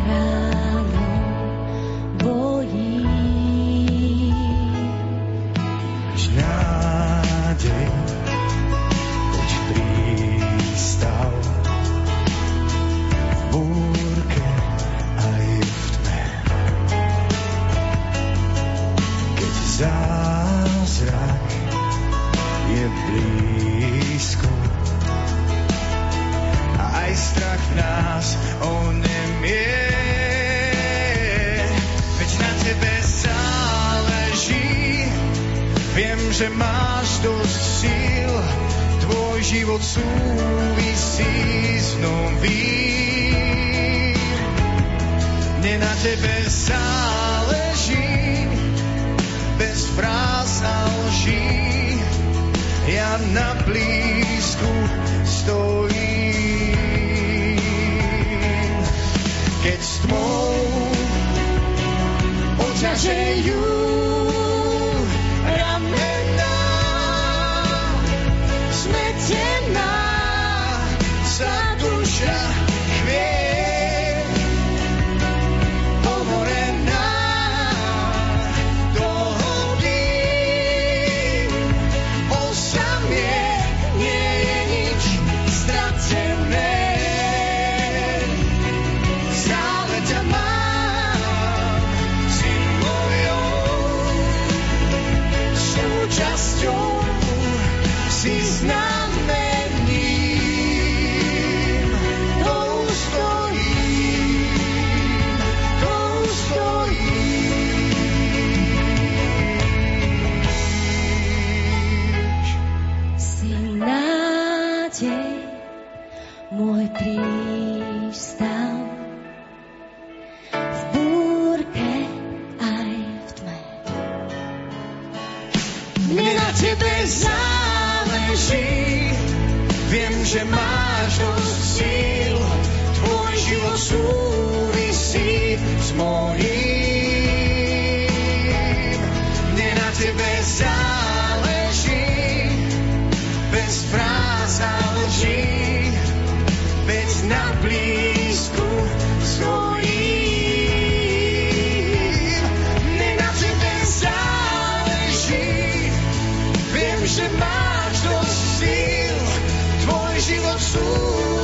S3: máš dosť síl, tvoj život súvisí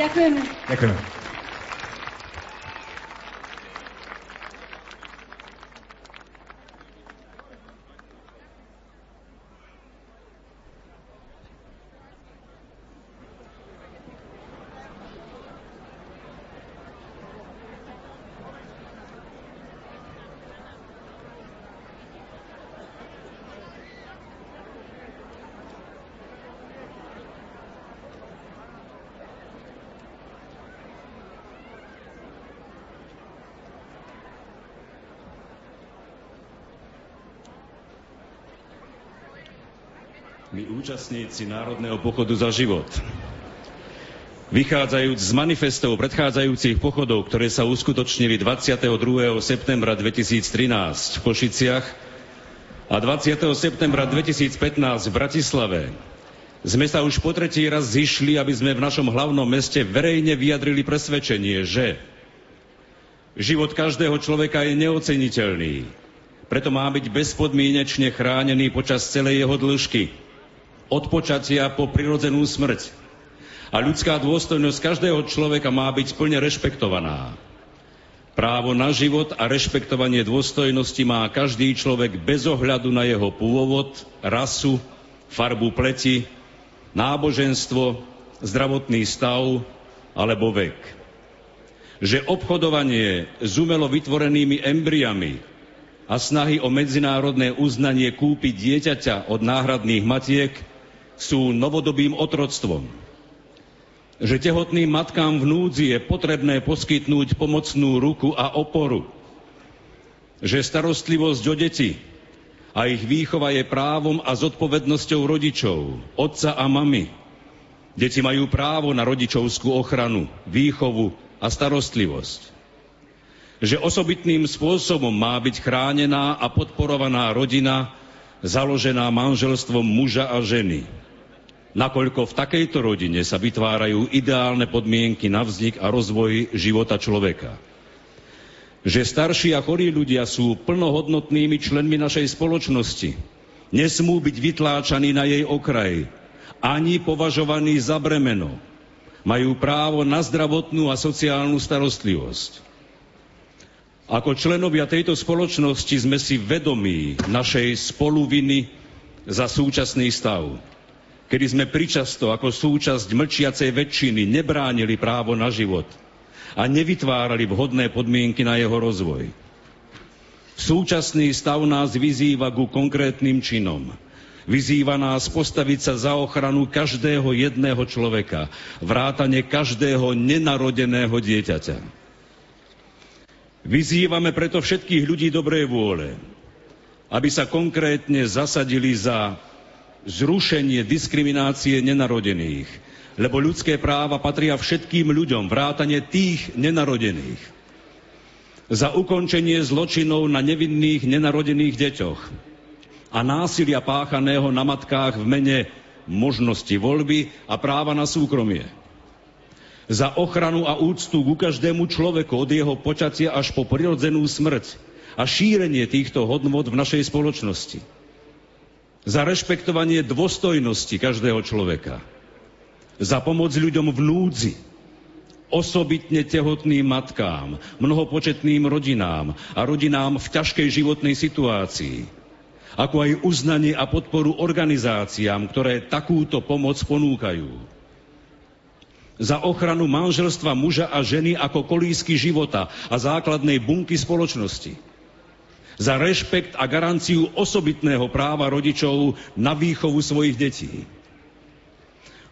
S16: Ďakujeme.
S17: Ďakujem.
S18: Účastníci Národného pochodu za život. Vychádzajúc z manifestov predchádzajúcich pochodov, ktoré sa uskutočnili 22. septembra 2013 v Košiciach a 20. septembra 2015 v Bratislave, sme sa už po tretí raz zišli, aby sme v našom hlavnom meste verejne vyjadrili presvedčenie, že Život každého človeka je neoceniteľný. Preto má byť bezpodmienečne chránený počas celej jeho dĺžky. Od počatia po prirodzenú smrť. A ľudská dôstojnosť každého človeka má byť plne rešpektovaná. Právo na život a rešpektovanie dôstojnosti má každý človek bez ohľadu na jeho pôvod, rasu, farbu pleti, náboženstvo, zdravotný stav alebo vek. Že obchodovanie s umelo vytvorenými embriami a snahy o medzinárodné uznanie kúpiť dieťaťa od náhradných matiek sú novodobým otroctvom. Že tehotným matkám v núdzi je potrebné poskytnúť pomocnú ruku a oporu. Že starostlivosť o deti a ich výchova je právom a zodpovednosťou rodičov, otca a mamy. Deti majú právo na rodičovskú ochranu, výchovu a starostlivosť. Že osobitným spôsobom má byť chránená a podporovaná rodina, založená manželstvom muža a ženy nakoľko v takejto rodine sa vytvárajú ideálne podmienky na vznik a rozvoj života človeka. Že starší a chorí ľudia sú plnohodnotnými členmi našej spoločnosti. Nesmú byť vytláčaní na jej okraj, ani považovaní za bremeno. Majú právo na zdravotnú a sociálnu starostlivosť. Ako členovia tejto spoločnosti sme si vedomí našej spoluviny za súčasný stav kedy sme pričasto ako súčasť mlčiacej väčšiny nebránili právo na život a nevytvárali vhodné podmienky na jeho rozvoj. Súčasný stav nás vyzýva ku konkrétnym činom. Vyzýva nás postaviť sa za ochranu každého jedného človeka, vrátane každého nenarodeného dieťaťa. Vyzývame preto všetkých ľudí dobrej vôle, aby sa konkrétne zasadili za zrušenie diskriminácie nenarodených, lebo ľudské práva patria všetkým ľuďom, vrátane tých nenarodených. Za ukončenie zločinov na nevinných nenarodených deťoch a násilia páchaného na matkách v mene možnosti voľby a práva na súkromie. Za ochranu a úctu ku každému človeku od jeho počatia až po prirodzenú smrť a šírenie týchto hodnot v našej spoločnosti za rešpektovanie dôstojnosti každého človeka, za pomoc ľuďom v núdzi, osobitne tehotným matkám, mnohopočetným rodinám a rodinám v ťažkej životnej situácii, ako aj uznanie a podporu organizáciám, ktoré takúto pomoc ponúkajú. Za ochranu manželstva muža a ženy ako kolísky života a základnej bunky spoločnosti za rešpekt a garanciu osobitného práva rodičov na výchovu svojich detí.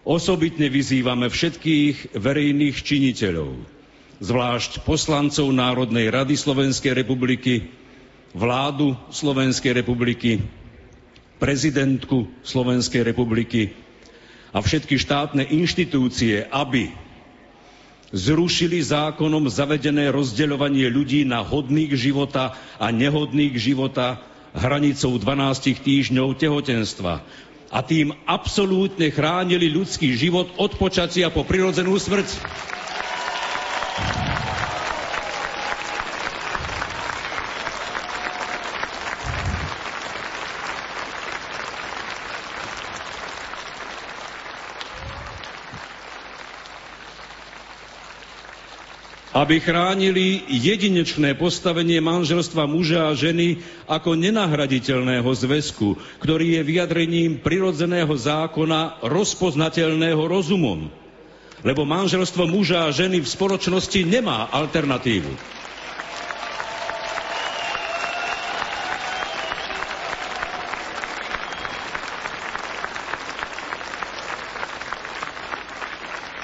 S18: Osobitne vyzývame všetkých verejných činiteľov, zvlášť poslancov Národnej rady Slovenskej republiky, vládu Slovenskej republiky, prezidentku Slovenskej republiky a všetky štátne inštitúcie, aby zrušili zákonom zavedené rozdeľovanie ľudí na hodných života a nehodných života hranicou 12 týždňov tehotenstva. A tým absolútne chránili ľudský život od počatia po prirodzenú smrť. Aby chránili jedinečné postavenie manželstva muža a ženy ako nenahraditeľného zväzku, ktorý je vyjadrením prirodzeného zákona rozpoznateľného rozumom. Lebo manželstvo muža a ženy v spoločnosti nemá alternatívu.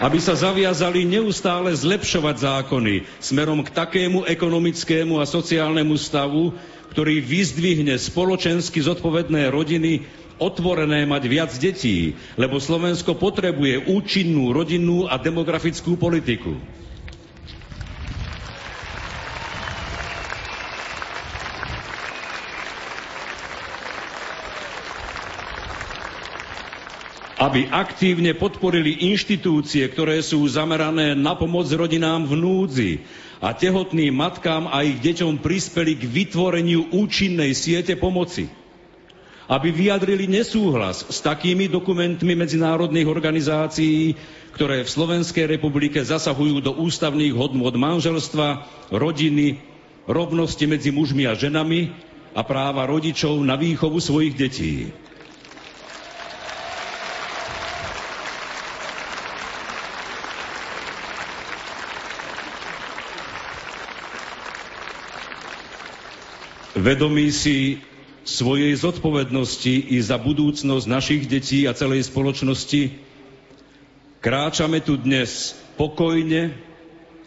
S18: Aby sa zaviazali neustále zlepšovať zákony smerom k takému ekonomickému a sociálnemu stavu, ktorý vyzdvihne spoločensky zodpovedné rodiny otvorené mať viac detí, lebo Slovensko potrebuje účinnú rodinnú a demografickú politiku. Aby aktívne podporili inštitúcie, ktoré sú zamerané na pomoc rodinám v núdzi a tehotným matkám a ich deťom prispeli k vytvoreniu účinnej siete pomoci. Aby vyjadrili nesúhlas s takými dokumentmi medzinárodných organizácií, ktoré v Slovenskej republike zasahujú do ústavných hodnôt manželstva, rodiny, rovnosti medzi mužmi a ženami a práva rodičov na výchovu svojich detí. Vedomí si svojej zodpovednosti i za budúcnosť našich detí a celej spoločnosti, kráčame tu dnes pokojne,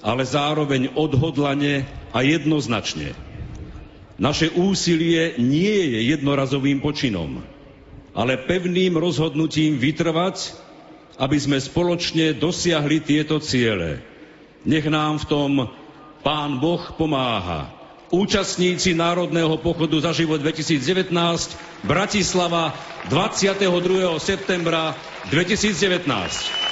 S18: ale zároveň odhodlane a jednoznačne. Naše úsilie nie je jednorazovým počinom, ale pevným rozhodnutím vytrvať, aby sme spoločne dosiahli tieto ciele. Nech nám v tom Pán Boh pomáha účastníci Národného pochodu za život 2019 Bratislava 22. septembra 2019.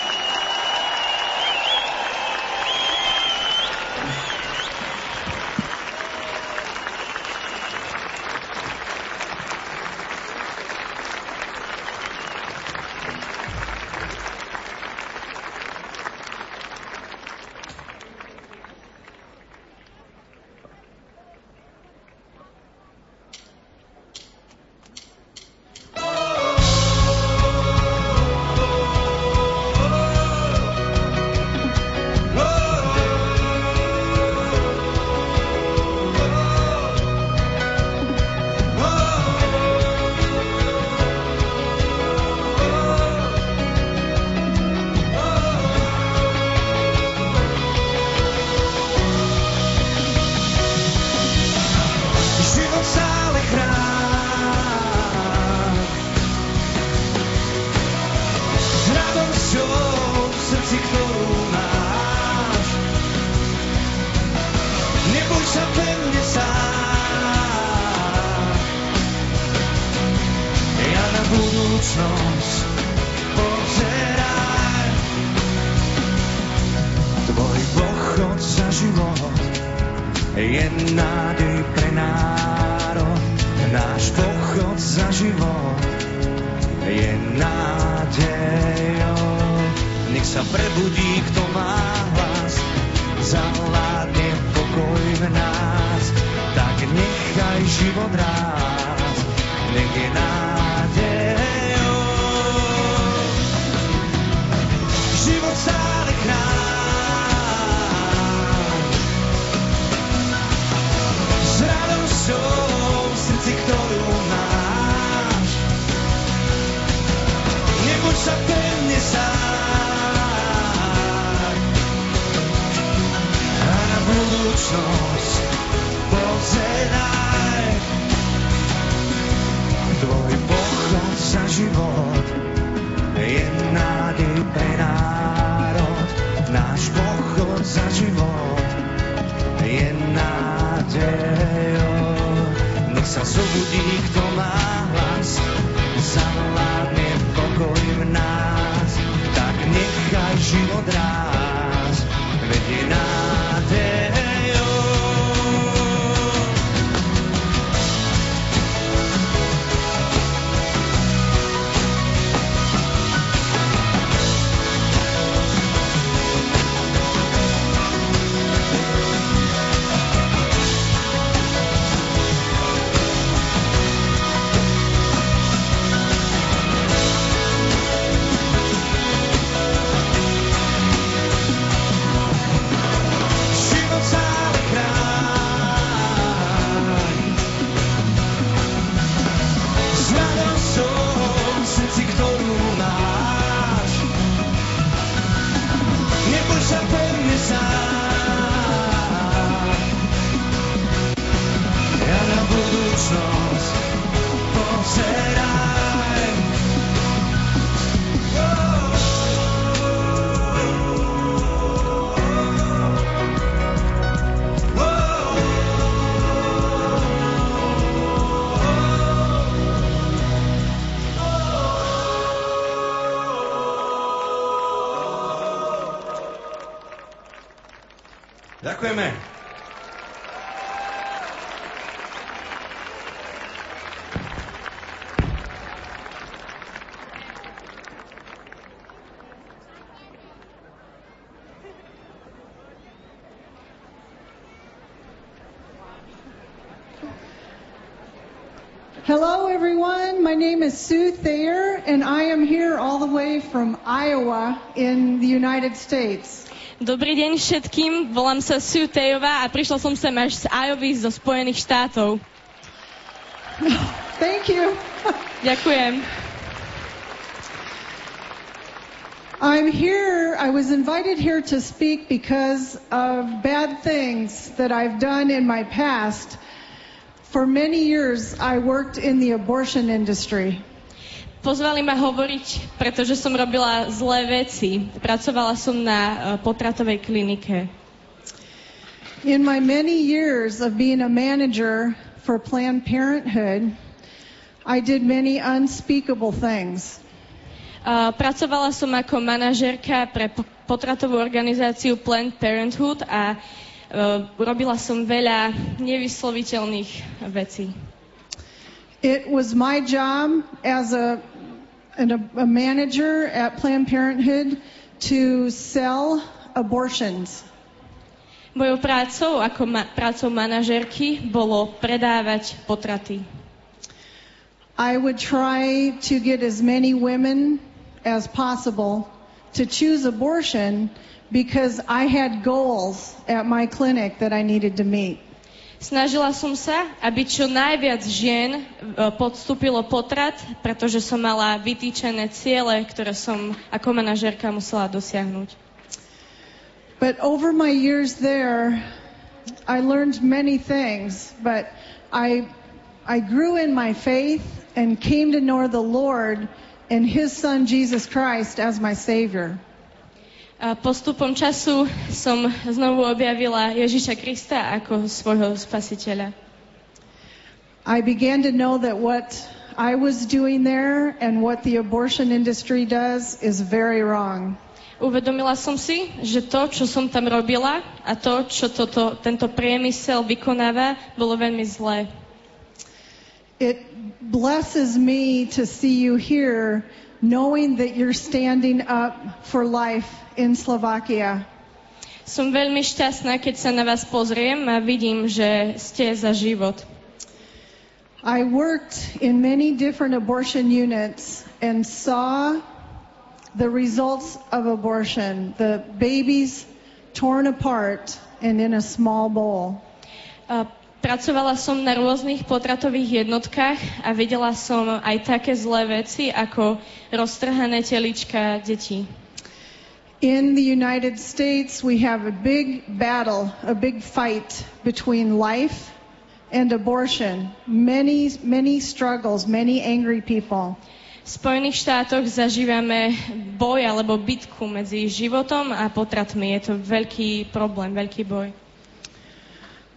S19: Hello, everyone. My name is Sue Thayer, and I am here all the way from Iowa in the United States.
S20: Dobrý deň všetkým, volám sa Sue Tejová a prišla som sem až z Iovy zo Spojených štátov.
S19: Thank you.
S20: Ďakujem.
S19: I'm here, I was invited here to speak because of bad things that I've done in my past. For many years, I worked in the abortion industry.
S20: Pozvali ma hovoriť, pretože som robila zlé veci. Pracovala som na uh, potratovej klinike.
S19: In my many years of being a manager for Planned Parenthood, I did many unspeakable things.
S20: Uh, pracovala som ako manažérka pre po- potratovú organizáciu Planned Parenthood a uh, robila som veľa nevysloviteľných vecí.
S19: It was my job as a, an, a manager at Planned Parenthood to sell abortions.
S20: Mojou prácou ako ma- prácou manažérky bolo predávať potraty.
S19: I would try to get as many women as possible to choose abortion because I had goals at my clinic that I needed to meet.
S20: Snažila som sa, aby čo najviac žien e, podstúpilo potrat, pretože som mala vytýčené ciele, ktoré som ako manažérka musela dosiahnuť.
S19: But over my years there, I learned many things, but I, I grew in my faith and came to know the Lord and His Son Jesus Christ as my Savior.
S20: A postupom času som znovu objavila Ježiša Krista ako svojho spasiteľa.
S19: I began to know that what I was doing there and what the abortion industry does is very wrong.
S20: Uvedomila som si, že to, čo som tam robila a to, čo toto, tento priemysel vykonáva, bolo veľmi zlé.
S19: It blesses me to see you here knowing that you're standing up for life in Slovakia.
S20: Som veľmi šťastná, keď sa na vás pozriem a vidím, že ste za život.
S19: I worked in many different abortion units and saw the results of abortion, the babies torn apart and in a small bowl.
S20: A Pracovala som na rôznych potratových jednotkách a videla som aj také zlé veci, ako roztrhané telička detí.
S19: In the United States, we have a big battle, a big fight between life and abortion. Many, many struggles, many angry people.
S20: V Spojených štátoch zažívame boj alebo bitku medzi životom a potratmi. Je to veľký problém, veľký boj.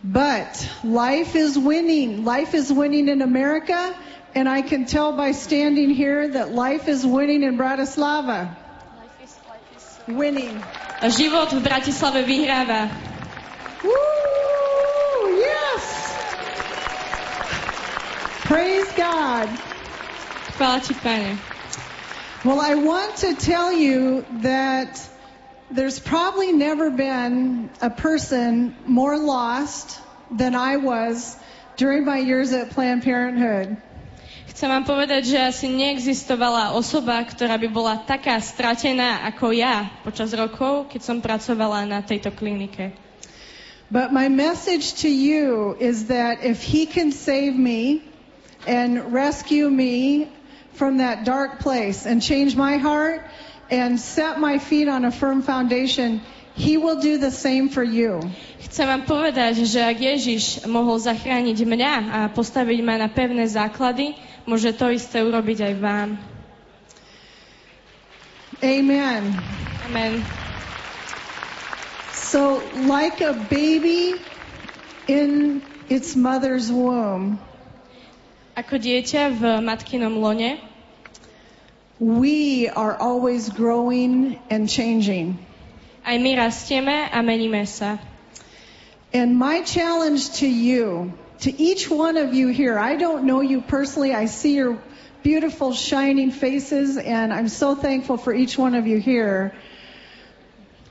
S19: But life is winning. Life is winning in America, and I can tell by standing here that life is winning in Bratislava. Winning.
S20: A život v Bratislave vyhráva.
S19: Woo! Yes! Praise God.
S20: Chvála ti, Pane.
S19: Well, I want to tell you that there's probably never been a person more lost than I was during my years at Planned Parenthood.
S20: Chcem vám povedať, že asi neexistovala osoba, ktorá by bola taká stratená ako ja počas rokov, keď som pracovala na tejto klinike.
S19: But my message to you is that if he can save me and rescue me from that dark place and change my heart and set my feet on a firm foundation, he will do the same for you.
S20: Chcem vám povedať, že ak Ježiš mohol zachrániť mňa a postaviť ma na pevné základy, môže to isté urobiť aj vám.
S19: Amen.
S20: Amen.
S19: So, like a baby in its mother's womb,
S20: Ako dieťa v matkinom lone,
S19: we are always growing and changing.
S20: aj my rastieme a meníme sa.
S19: And my challenge to you, to each one of you here, I don't know you personally. I see your beautiful shining faces and I'm so thankful for each one of you here.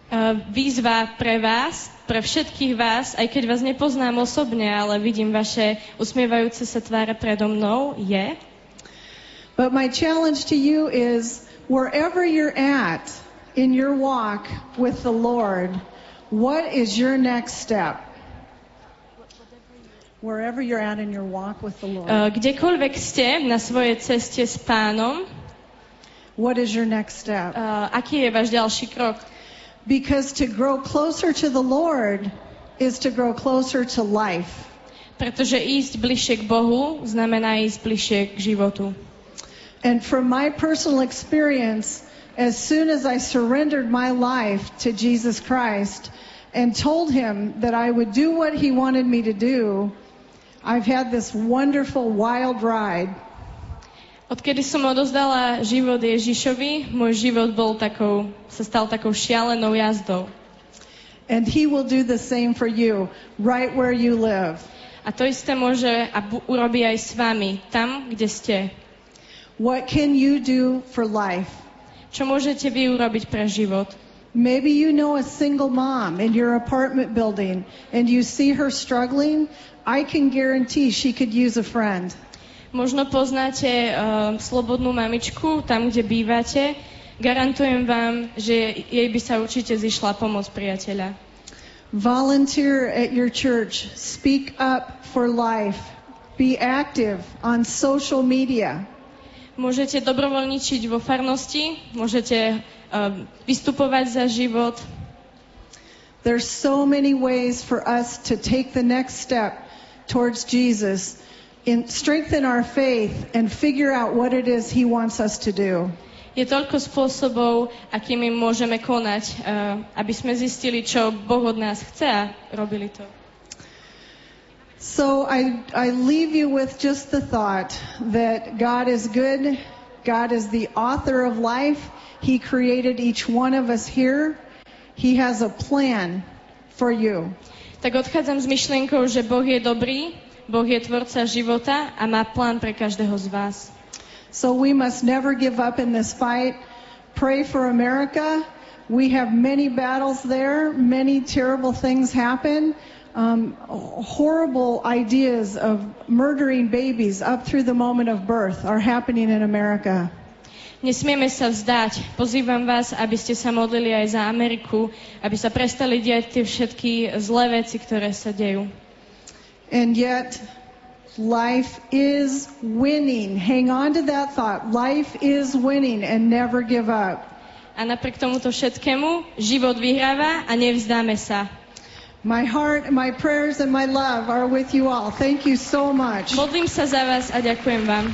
S20: Uh, výzva pre vás, pre všetkých vás, aj keď vás nepoznám osobne, ale vidím vaše usmievajúce sa tváre predo mnou, je.
S19: But my challenge to you is wherever you're at in your walk with the Lord, what is your next step? Wherever you're at in your walk with the Lord.
S20: Uh, kdekoľvek ste na svojej ceste s pánom,
S19: what is your next step?
S20: Uh, aký je váš ďalší krok?
S19: Because to grow closer to the Lord is to grow closer to life.
S20: Pretože ísť bližšie k Bohu znamená ísť bližšie k životu.
S19: And from my personal experience, as soon as I surrendered my life to Jesus Christ and told him that I would do what he wanted me to do, I've had this wonderful wild ride.
S20: Odkedy som odozdala život Ježišovi, môj život bol takou, sa stal takou šialenou jazdou.
S19: And he will do the same for you, right where you live.
S20: A to isté môže a bu- urobí aj s vami, tam, kde ste.
S19: What can you do for life?
S20: Čo môžete vy urobiť pre život?
S19: Maybe you know a single mom in your apartment building and you see her struggling. I can guarantee she could use a friend.
S20: Možno poznáte uh, slobodnú mamičku tam, kde bývate. Garantujem vám, že jej by sa určite zišla pomoc priateľa.
S19: Volunteer at your church. Speak up for life. Be active on social media.
S20: Môžete dobrovoľničiť vo farnosti, môžete uh, vystupovať za život.
S19: There's so many ways for us to take the next step towards Jesus, in, strengthen our faith, and figure out what it is He wants us to do.
S20: Je toľko spôsobov, akými môžeme konať, uh, aby sme zistili, čo Boh od nás chce a robili to.
S19: So I, I leave you with just the thought that God is good. God is the author of life. He created each one of us here. He has a plan for you.
S20: Tak odchádzam s myšlienkou, že Boh je dobrý, Boh je tvorca života a má plán pre každého z vás.
S19: So we must never give up in this fight. Pray for America. We have many battles there. Many terrible things happen. Um, horrible ideas of murdering babies up through the moment of birth are happening in America.
S20: Nesmieme sa vzdať. Pozývam vás, aby ste sa modlili aj za Ameriku, aby sa prestali diať tie všetky zlé veci, ktoré sa dejú.
S19: And yet, life is winning. Hang on to that thought. Life is winning and never give up.
S20: A napriek tomuto všetkému, život vyhráva a nevzdáme sa.
S19: My heart, my prayers and my love are with you all. Thank you so much.
S20: Modlím sa za vás a ďakujem vám.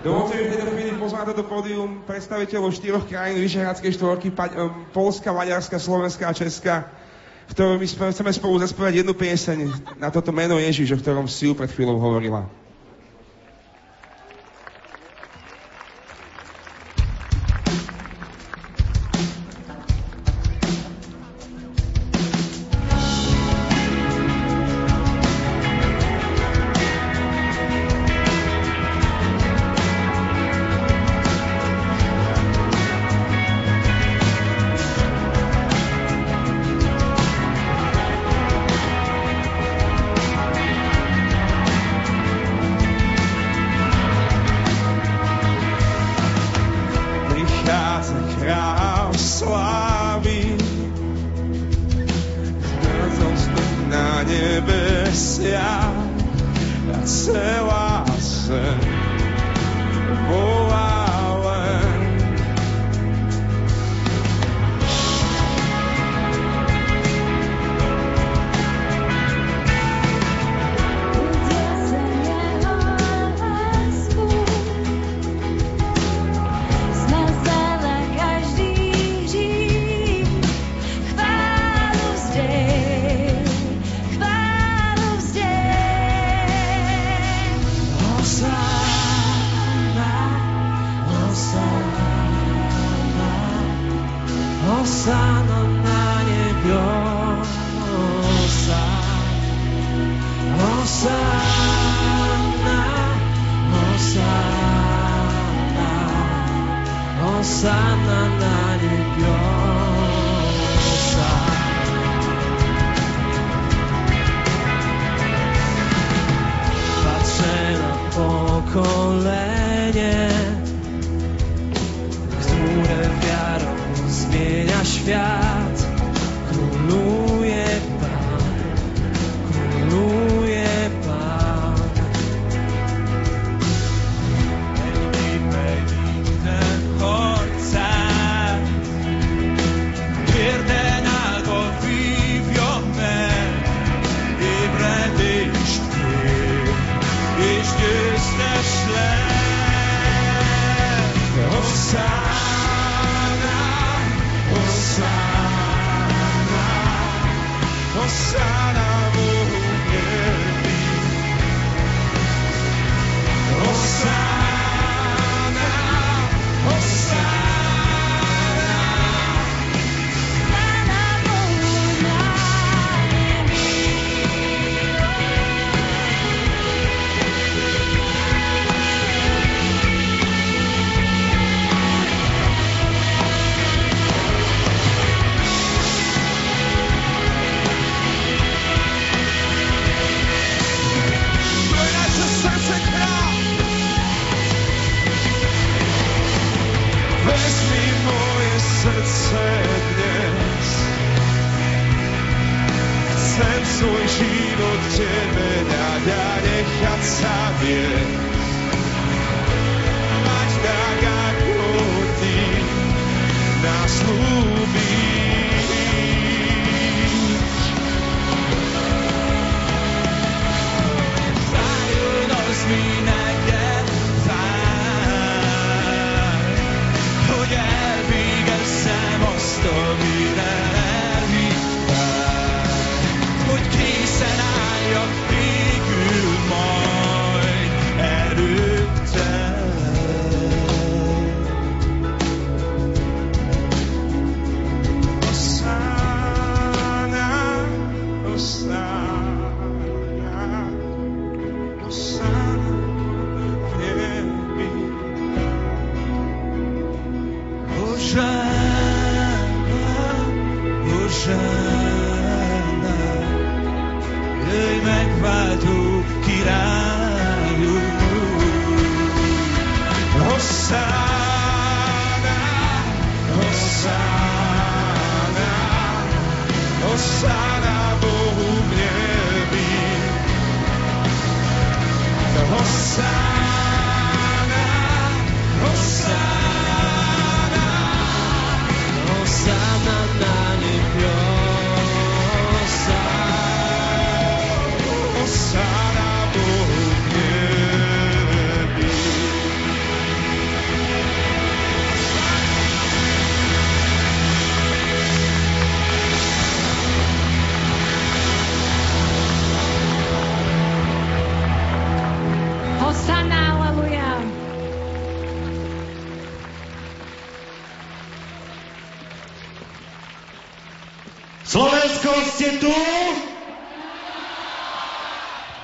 S3: Dovolte mi v tejto chvíli pozvať na toto pódium predstaviteľov štyroch krajín Vyšehradskej štvorky, Pa- Polska, Maďarska, Slovenska a Česka, v ktorom my chceme spolu zaspievať jednu pieseň na toto meno Ježiš, o ktorom si ju pred chvíľou hovorila.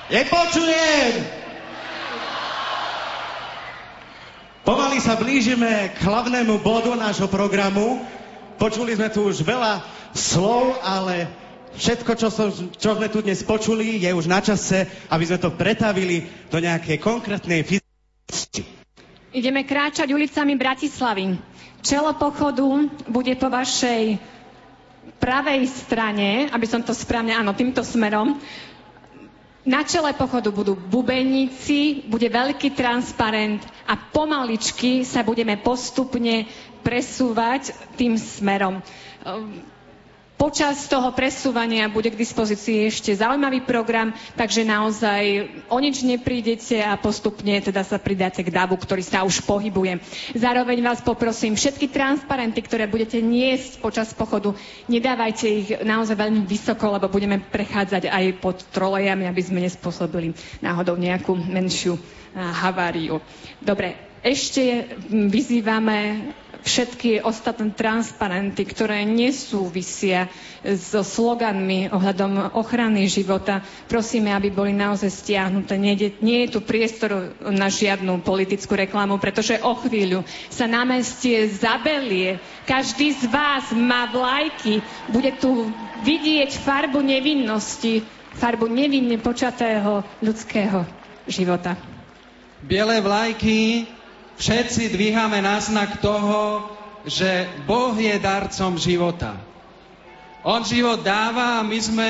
S6: Nepočujem! Pomaly sa blížime k hlavnému bodu nášho programu. Počuli sme tu už veľa slov, ale všetko, čo, som, čo sme tu dnes počuli, je už na čase, aby sme to pretavili do nejakej konkrétnej fyzickej
S4: Ideme kráčať ulicami Bratislavy. Čelo pochodu bude po vašej pravej strane, aby som to správne, áno, týmto smerom. Na čele pochodu budú bubeníci, bude veľký transparent a pomaličky sa budeme postupne presúvať tým smerom. Počas toho presúvania bude k dispozícii ešte zaujímavý program, takže naozaj o nič neprídete a postupne teda sa pridáte k davu, ktorý sa už pohybuje. Zároveň vás poprosím, všetky transparenty, ktoré budete niesť počas pochodu, nedávajte ich naozaj veľmi vysoko, lebo budeme prechádzať aj pod trolejami, aby sme nespôsobili náhodou nejakú menšiu a, haváriu. Dobre, ešte mm, vyzývame všetky ostatné transparenty, ktoré nesúvisia so sloganmi ohľadom ochrany života. Prosíme, aby boli naozaj stiahnuté. Nie, nie je tu priestor na žiadnu politickú reklamu, pretože o chvíľu sa námestie zabelie. Každý z vás má vlajky. Bude tu vidieť farbu nevinnosti, farbu nevinne počatého ľudského života.
S5: Biele vlajky všetci dvíhame na znak toho, že Boh je darcom života. On život dáva a my sme,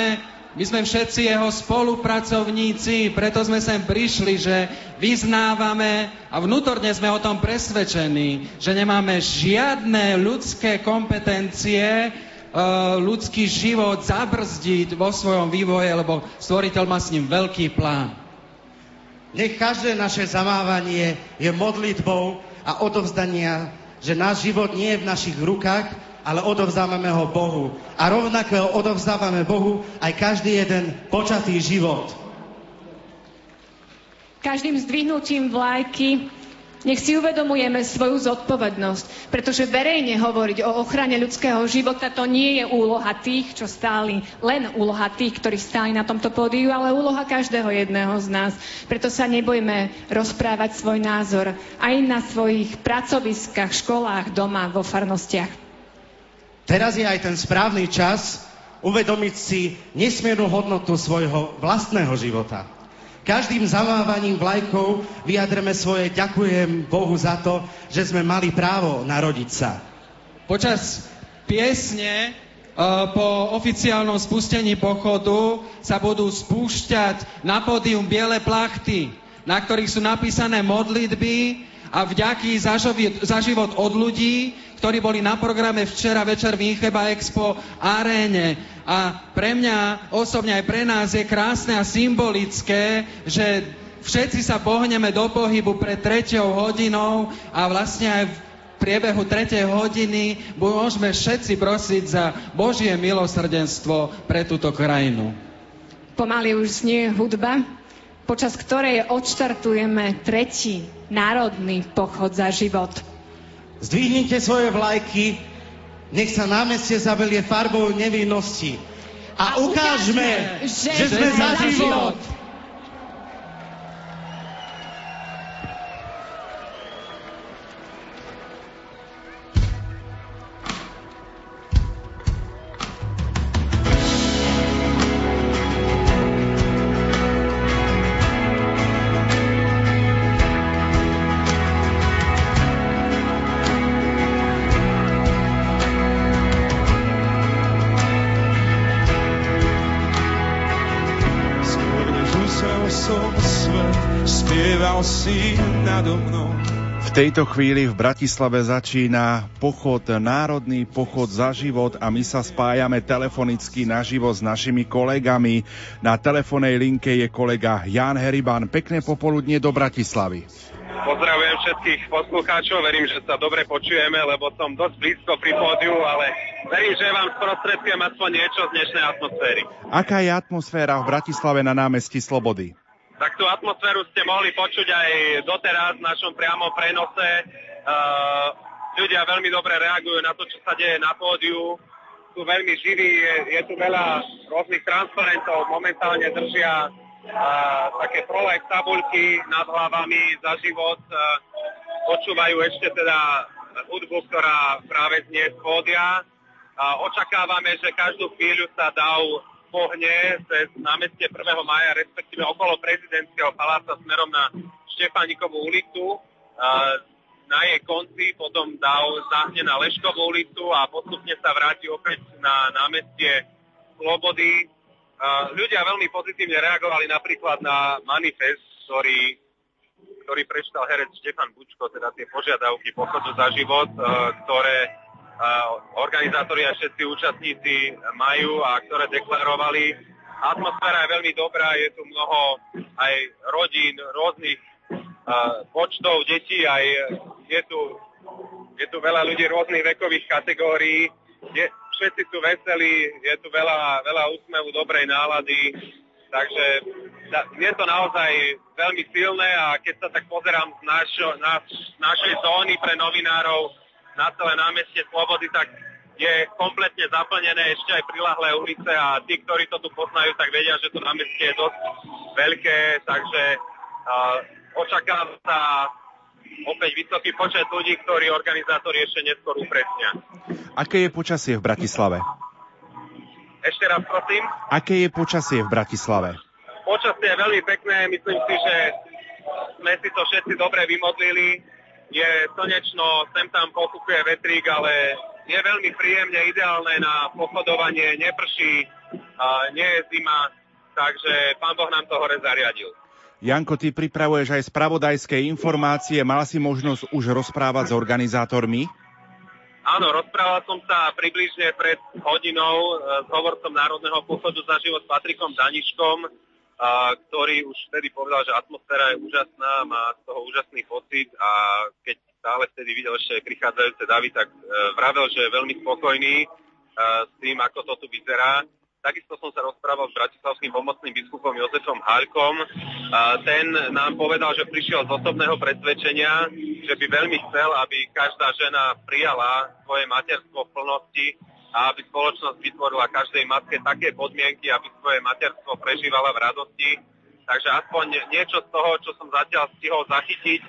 S5: my sme všetci jeho spolupracovníci, preto sme sem prišli, že vyznávame a vnútorne sme o tom presvedčení, že nemáme žiadne ľudské kompetencie, e, ľudský život zabrzdiť vo svojom vývoje, lebo stvoriteľ má s ním veľký plán.
S6: Nech každé naše zamávanie je modlitbou a odovzdania, že náš život nie je v našich rukách, ale odovzdávame ho Bohu. A rovnako odovzdávame Bohu aj každý jeden počatý život.
S4: Každým zdvihnutím vlajky nech si uvedomujeme svoju zodpovednosť, pretože verejne hovoriť o ochrane ľudského života to nie je úloha tých, čo stáli, len úloha tých, ktorí stáli na tomto pódiu, ale úloha každého jedného z nás. Preto sa nebojme rozprávať svoj názor aj na svojich pracoviskách, školách, doma, vo farnostiach.
S6: Teraz je aj ten správny čas uvedomiť si nesmiernu hodnotu svojho vlastného života. Každým zamávaním vlajkou vyjadreme svoje ďakujem Bohu za to, že sme mali právo narodiť sa.
S5: Počas piesne uh, po oficiálnom spustení pochodu sa budú spúšťať na pódium biele plachty, na ktorých sú napísané modlitby a vďaky za život od ľudí, ktorí boli na programe včera večer v Incheba Expo aréne. A pre mňa osobne aj pre nás je krásne a symbolické, že všetci sa pohneme do pohybu pred treťou hodinou a vlastne aj v priebehu tretej hodiny môžeme všetci prosiť za Božie milosrdenstvo pre túto krajinu.
S4: Pomaly už znie hudba, počas ktorej odštartujeme tretí národný pochod za život.
S6: Zdvihnite svoje vlajky, nech sa námestie zabelie farbou nevinnosti. A ukážme, že, že sme za život.
S2: Tejto chvíli v Bratislave začína pochod, národný pochod za život a my sa spájame telefonicky naživo s našimi kolegami. Na telefónnej linke je kolega Jan Heriban. Pekné popoludnie do Bratislavy.
S21: Pozdravujem všetkých poslucháčov, verím, že sa dobre počujeme, lebo som dosť blízko pri pódiu, ale verím, že vám sprostredkujem aspoň niečo z dnešnej atmosféry.
S2: Aká je atmosféra v Bratislave na námestí Slobody?
S21: Tak tú atmosféru ste mohli počuť aj doteraz v našom priamom prenose. Uh, ľudia veľmi dobre reagujú na to, čo sa deje na pódiu. Sú veľmi živí, je, je tu veľa rôznych transparentov, momentálne držia uh, také prolek tabulky nad hlavami za život. Uh, počúvajú ešte teda hudbu, ktorá práve znie z pódia. Uh, očakávame, že každú chvíľu sa dá pohne cez námestie 1. maja, respektíve okolo prezidentského paláca smerom na Štefánikovú ulicu. Na jej konci potom dal zahne na Leškovú ulicu a postupne sa vráti opäť na námestie Slobody. Ľudia veľmi pozitívne reagovali napríklad na manifest, ktorý, ktorý prečítal herec Štefan Bučko, teda tie požiadavky pochodu za život, ktoré organizátori a všetci účastníci majú a ktoré deklarovali. Atmosféra je veľmi dobrá, je tu mnoho aj rodín, rôznych počtov detí, aj je tu, je tu veľa ľudí rôznych vekových kategórií. Je, všetci sú veselí, je tu veľa, veľa úsmevu, dobrej nálady, takže je to naozaj veľmi silné a keď sa tak pozerám z, našo, na, našej zóny pre novinárov, na celé námestie Slobody, tak je kompletne zaplnené ešte aj prilahlé ulice a tí, ktorí to tu poznajú, tak vedia, že to námestie je dosť veľké, takže uh, očakáva sa opäť vysoký počet ľudí, ktorí organizátori ešte neskôr upresnia.
S2: Aké je počasie v Bratislave?
S21: Ešte raz prosím.
S2: Aké je počasie v Bratislave?
S21: Počasie je veľmi pekné, myslím si, že sme si to všetci dobre vymodlili je slnečno, sem tam pokúkuje vetrík, ale je veľmi príjemne, ideálne na pochodovanie, neprší, a nie je zima, takže pán Boh nám to hore zariadil.
S2: Janko, ty pripravuješ aj spravodajské informácie, mal si možnosť už rozprávať s organizátormi?
S21: Áno, rozprával som sa približne pred hodinou e, s hovorcom Národného pochodu za život Patrikom Daniškom, a ktorý už vtedy povedal, že atmosféra je úžasná, má z toho úžasný pocit a keď stále vtedy videl ešte prichádzajúce davy, tak e, vravel, že je veľmi spokojný e, s tým, ako to tu vyzerá. Takisto som sa rozprával s bratislavským pomocným biskupom Jozefom Halkom. A ten nám povedal, že prišiel z osobného presvedčenia, že by veľmi chcel, aby každá žena prijala svoje materstvo v plnosti a aby spoločnosť vytvorila každej matke také podmienky, aby svoje materstvo prežívala v radosti. Takže aspoň niečo z toho, čo som zatiaľ stihol zachytiť,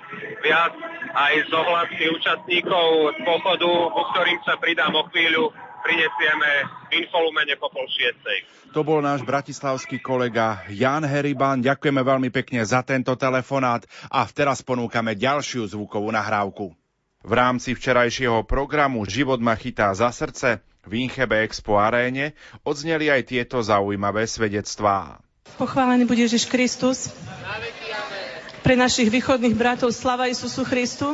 S21: viac aj z ohlasky účastníkov z pochodu, po ktorým sa pridám o chvíľu, prinesieme infolumene po pol šiestej.
S2: To bol náš bratislavský kolega Jan Heriban. Ďakujeme veľmi pekne za tento telefonát a teraz ponúkame ďalšiu zvukovú nahrávku. V rámci včerajšieho programu Život ma chytá za srdce v Inchebe Expo aréne odzneli aj tieto zaujímavé svedectvá.
S22: Pochválený bude Ježiš Kristus. Pre našich východných bratov slava Isusu Christu.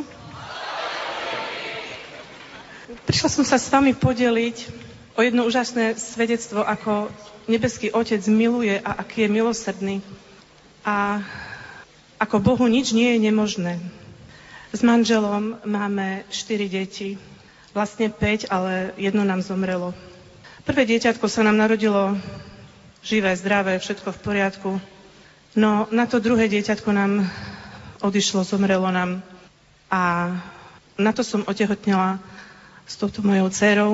S22: Prišla som sa s vami podeliť o jedno úžasné svedectvo, ako nebeský Otec miluje a aký je milosrdný. A ako Bohu nič nie je nemožné. S manželom máme štyri deti. Vlastne 5, ale jedno nám zomrelo. Prvé dieťatko sa nám narodilo živé, zdravé, všetko v poriadku. No na to druhé dieťatko nám odišlo, zomrelo nám. A na to som otehotnila s touto mojou dcerou.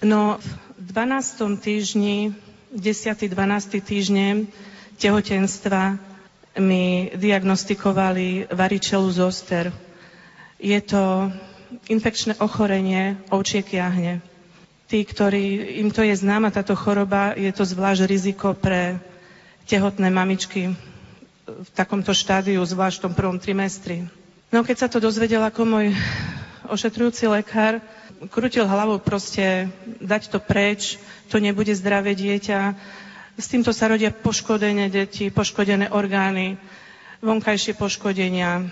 S22: No v 12. týždni, 10. 12. týždne tehotenstva mi diagnostikovali varičelu zoster. Je to infekčné ochorenie ovčiek jahne. Tí, ktorí, im to je známa táto choroba, je to zvlášť riziko pre tehotné mamičky v takomto štádiu, zvlášť v tom prvom trimestri. No keď sa to dozvedel ako môj ošetrujúci lekár krútil hlavou proste dať to preč, to nebude zdravé dieťa. S týmto sa rodia poškodené deti, poškodené orgány, vonkajšie poškodenia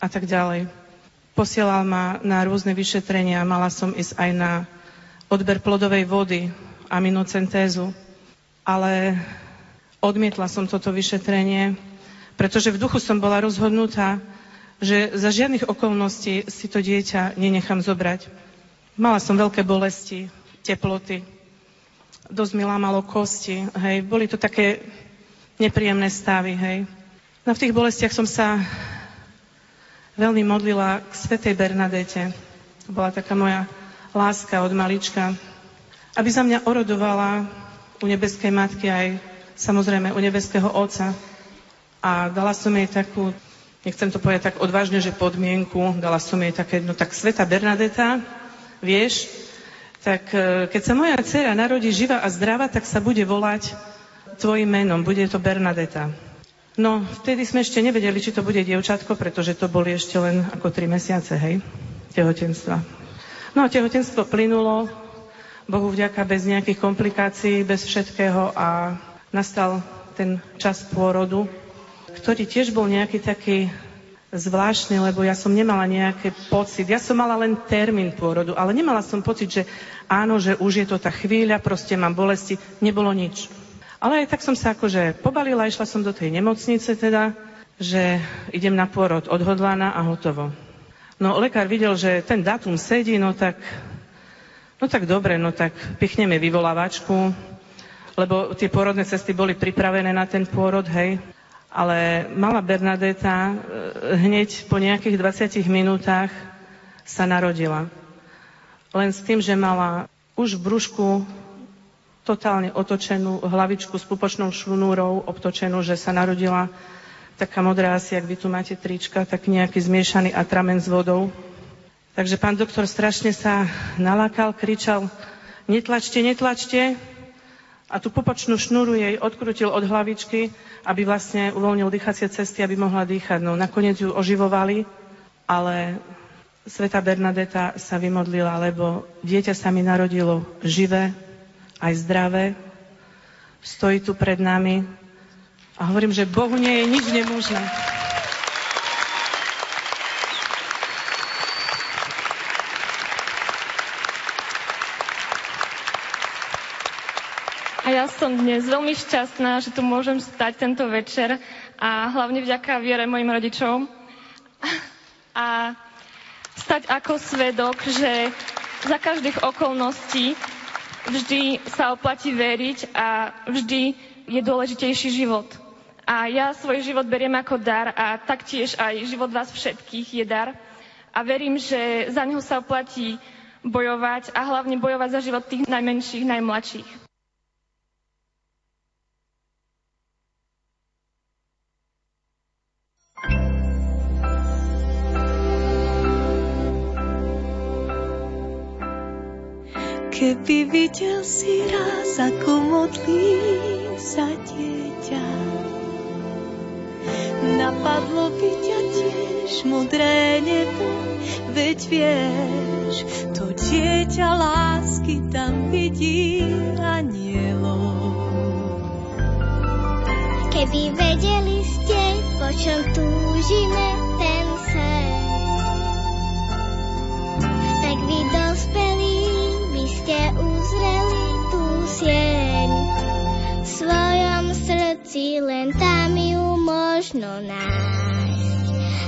S22: a tak ďalej. Posielal ma na rôzne vyšetrenia, mala som ísť aj na odber plodovej vody, aminocentézu, ale odmietla som toto vyšetrenie, pretože v duchu som bola rozhodnutá, že za žiadnych okolností si to dieťa nenechám zobrať. Mala som veľké bolesti, teploty, dosť mi lámalo kosti, hej, boli to také nepríjemné stavy, hej. No v tých bolestiach som sa veľmi modlila k svetej Bernadete. To bola taká moja láska od malička, aby za mňa orodovala u nebeskej matky aj samozrejme u nebeského Otca. A dala som jej takú nechcem to povedať tak odvážne, že podmienku, dala som jej také, no tak Sveta Bernadeta, vieš, tak e, keď sa moja dcera narodí živa a zdravá, tak sa bude volať tvojim menom, bude to Bernadeta. No, vtedy sme ešte nevedeli, či to bude dievčatko, pretože to boli ešte len ako tri mesiace, hej, tehotenstva. No tehotenstvo plynulo, Bohu vďaka, bez nejakých komplikácií, bez všetkého a nastal ten čas pôrodu, ktorý tiež bol nejaký taký zvláštny, lebo ja som nemala nejaký pocit. Ja som mala len termín pôrodu, ale nemala som pocit, že áno, že už je to tá chvíľa, proste mám bolesti. Nebolo nič. Ale aj tak som sa akože pobalila, išla som do tej nemocnice teda, že idem na pôrod odhodlaná a hotovo. No lekár videl, že ten dátum sedí, no tak, no tak dobre, no tak pichneme vyvolávačku, lebo tie pôrodné cesty boli pripravené na ten pôrod, hej. Ale malá Bernadeta e, hneď po nejakých 20 minútach sa narodila. Len s tým, že mala už v brúšku totálne otočenú hlavičku s pupočnou šnúrou obtočenú, že sa narodila taká modrá asi, ak vy tu máte trička, tak nejaký zmiešaný atramen s vodou. Takže pán doktor strašne sa nalákal, kričal, netlačte, netlačte, a tú pupočnú šnúru jej odkrutil od hlavičky, aby vlastne uvoľnil dýchacie cesty, aby mohla dýchať. No nakoniec ju oživovali, ale Sveta Bernadeta sa vymodlila, lebo dieťa sa mi narodilo živé, aj zdravé, stojí tu pred nami a hovorím, že Bohu nie je nič nemožné.
S20: ja som dnes veľmi šťastná, že tu môžem stať tento večer a hlavne vďaka viere mojim rodičom. a stať ako svedok, že za každých okolností vždy sa oplatí veriť a vždy je dôležitejší život. A ja svoj život beriem ako dar a taktiež aj život vás všetkých je dar. A verím, že za neho sa oplatí bojovať a hlavne bojovať za život tých najmenších, najmladších.
S12: Keby videl si raz, ako modlí sa dieťa, napadlo by ťa tiež modré nebo, veď vieš, to dieťa lásky tam vidí anielov.
S23: Keby vedeli ste, po čom túžime ten ste uzreli tú sieň. V svojom srdci len tam ju možno nájsť.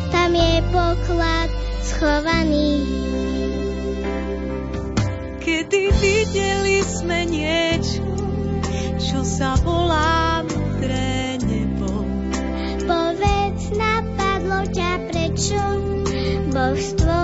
S23: Tam je poklad schovaný.
S12: Kedy videli sme niečo, čo sa volá modré nebo.
S23: Povedz, napadlo ťa prečo Boh stvoril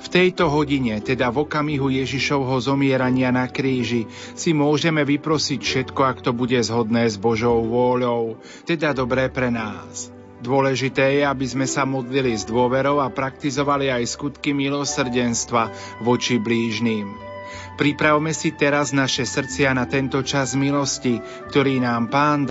S2: v tejto hodine, teda v okamihu Ježišovho zomierania na kríži, si môžeme vyprosiť všetko, ak to bude zhodné s Božou vôľou, teda dobré pre nás. Dôležité je, aby sme sa modlili s dôverou a praktizovali aj skutky milosrdenstva voči blížným. Pripravme si teraz naše srdcia na tento čas milosti, ktorý nám Pán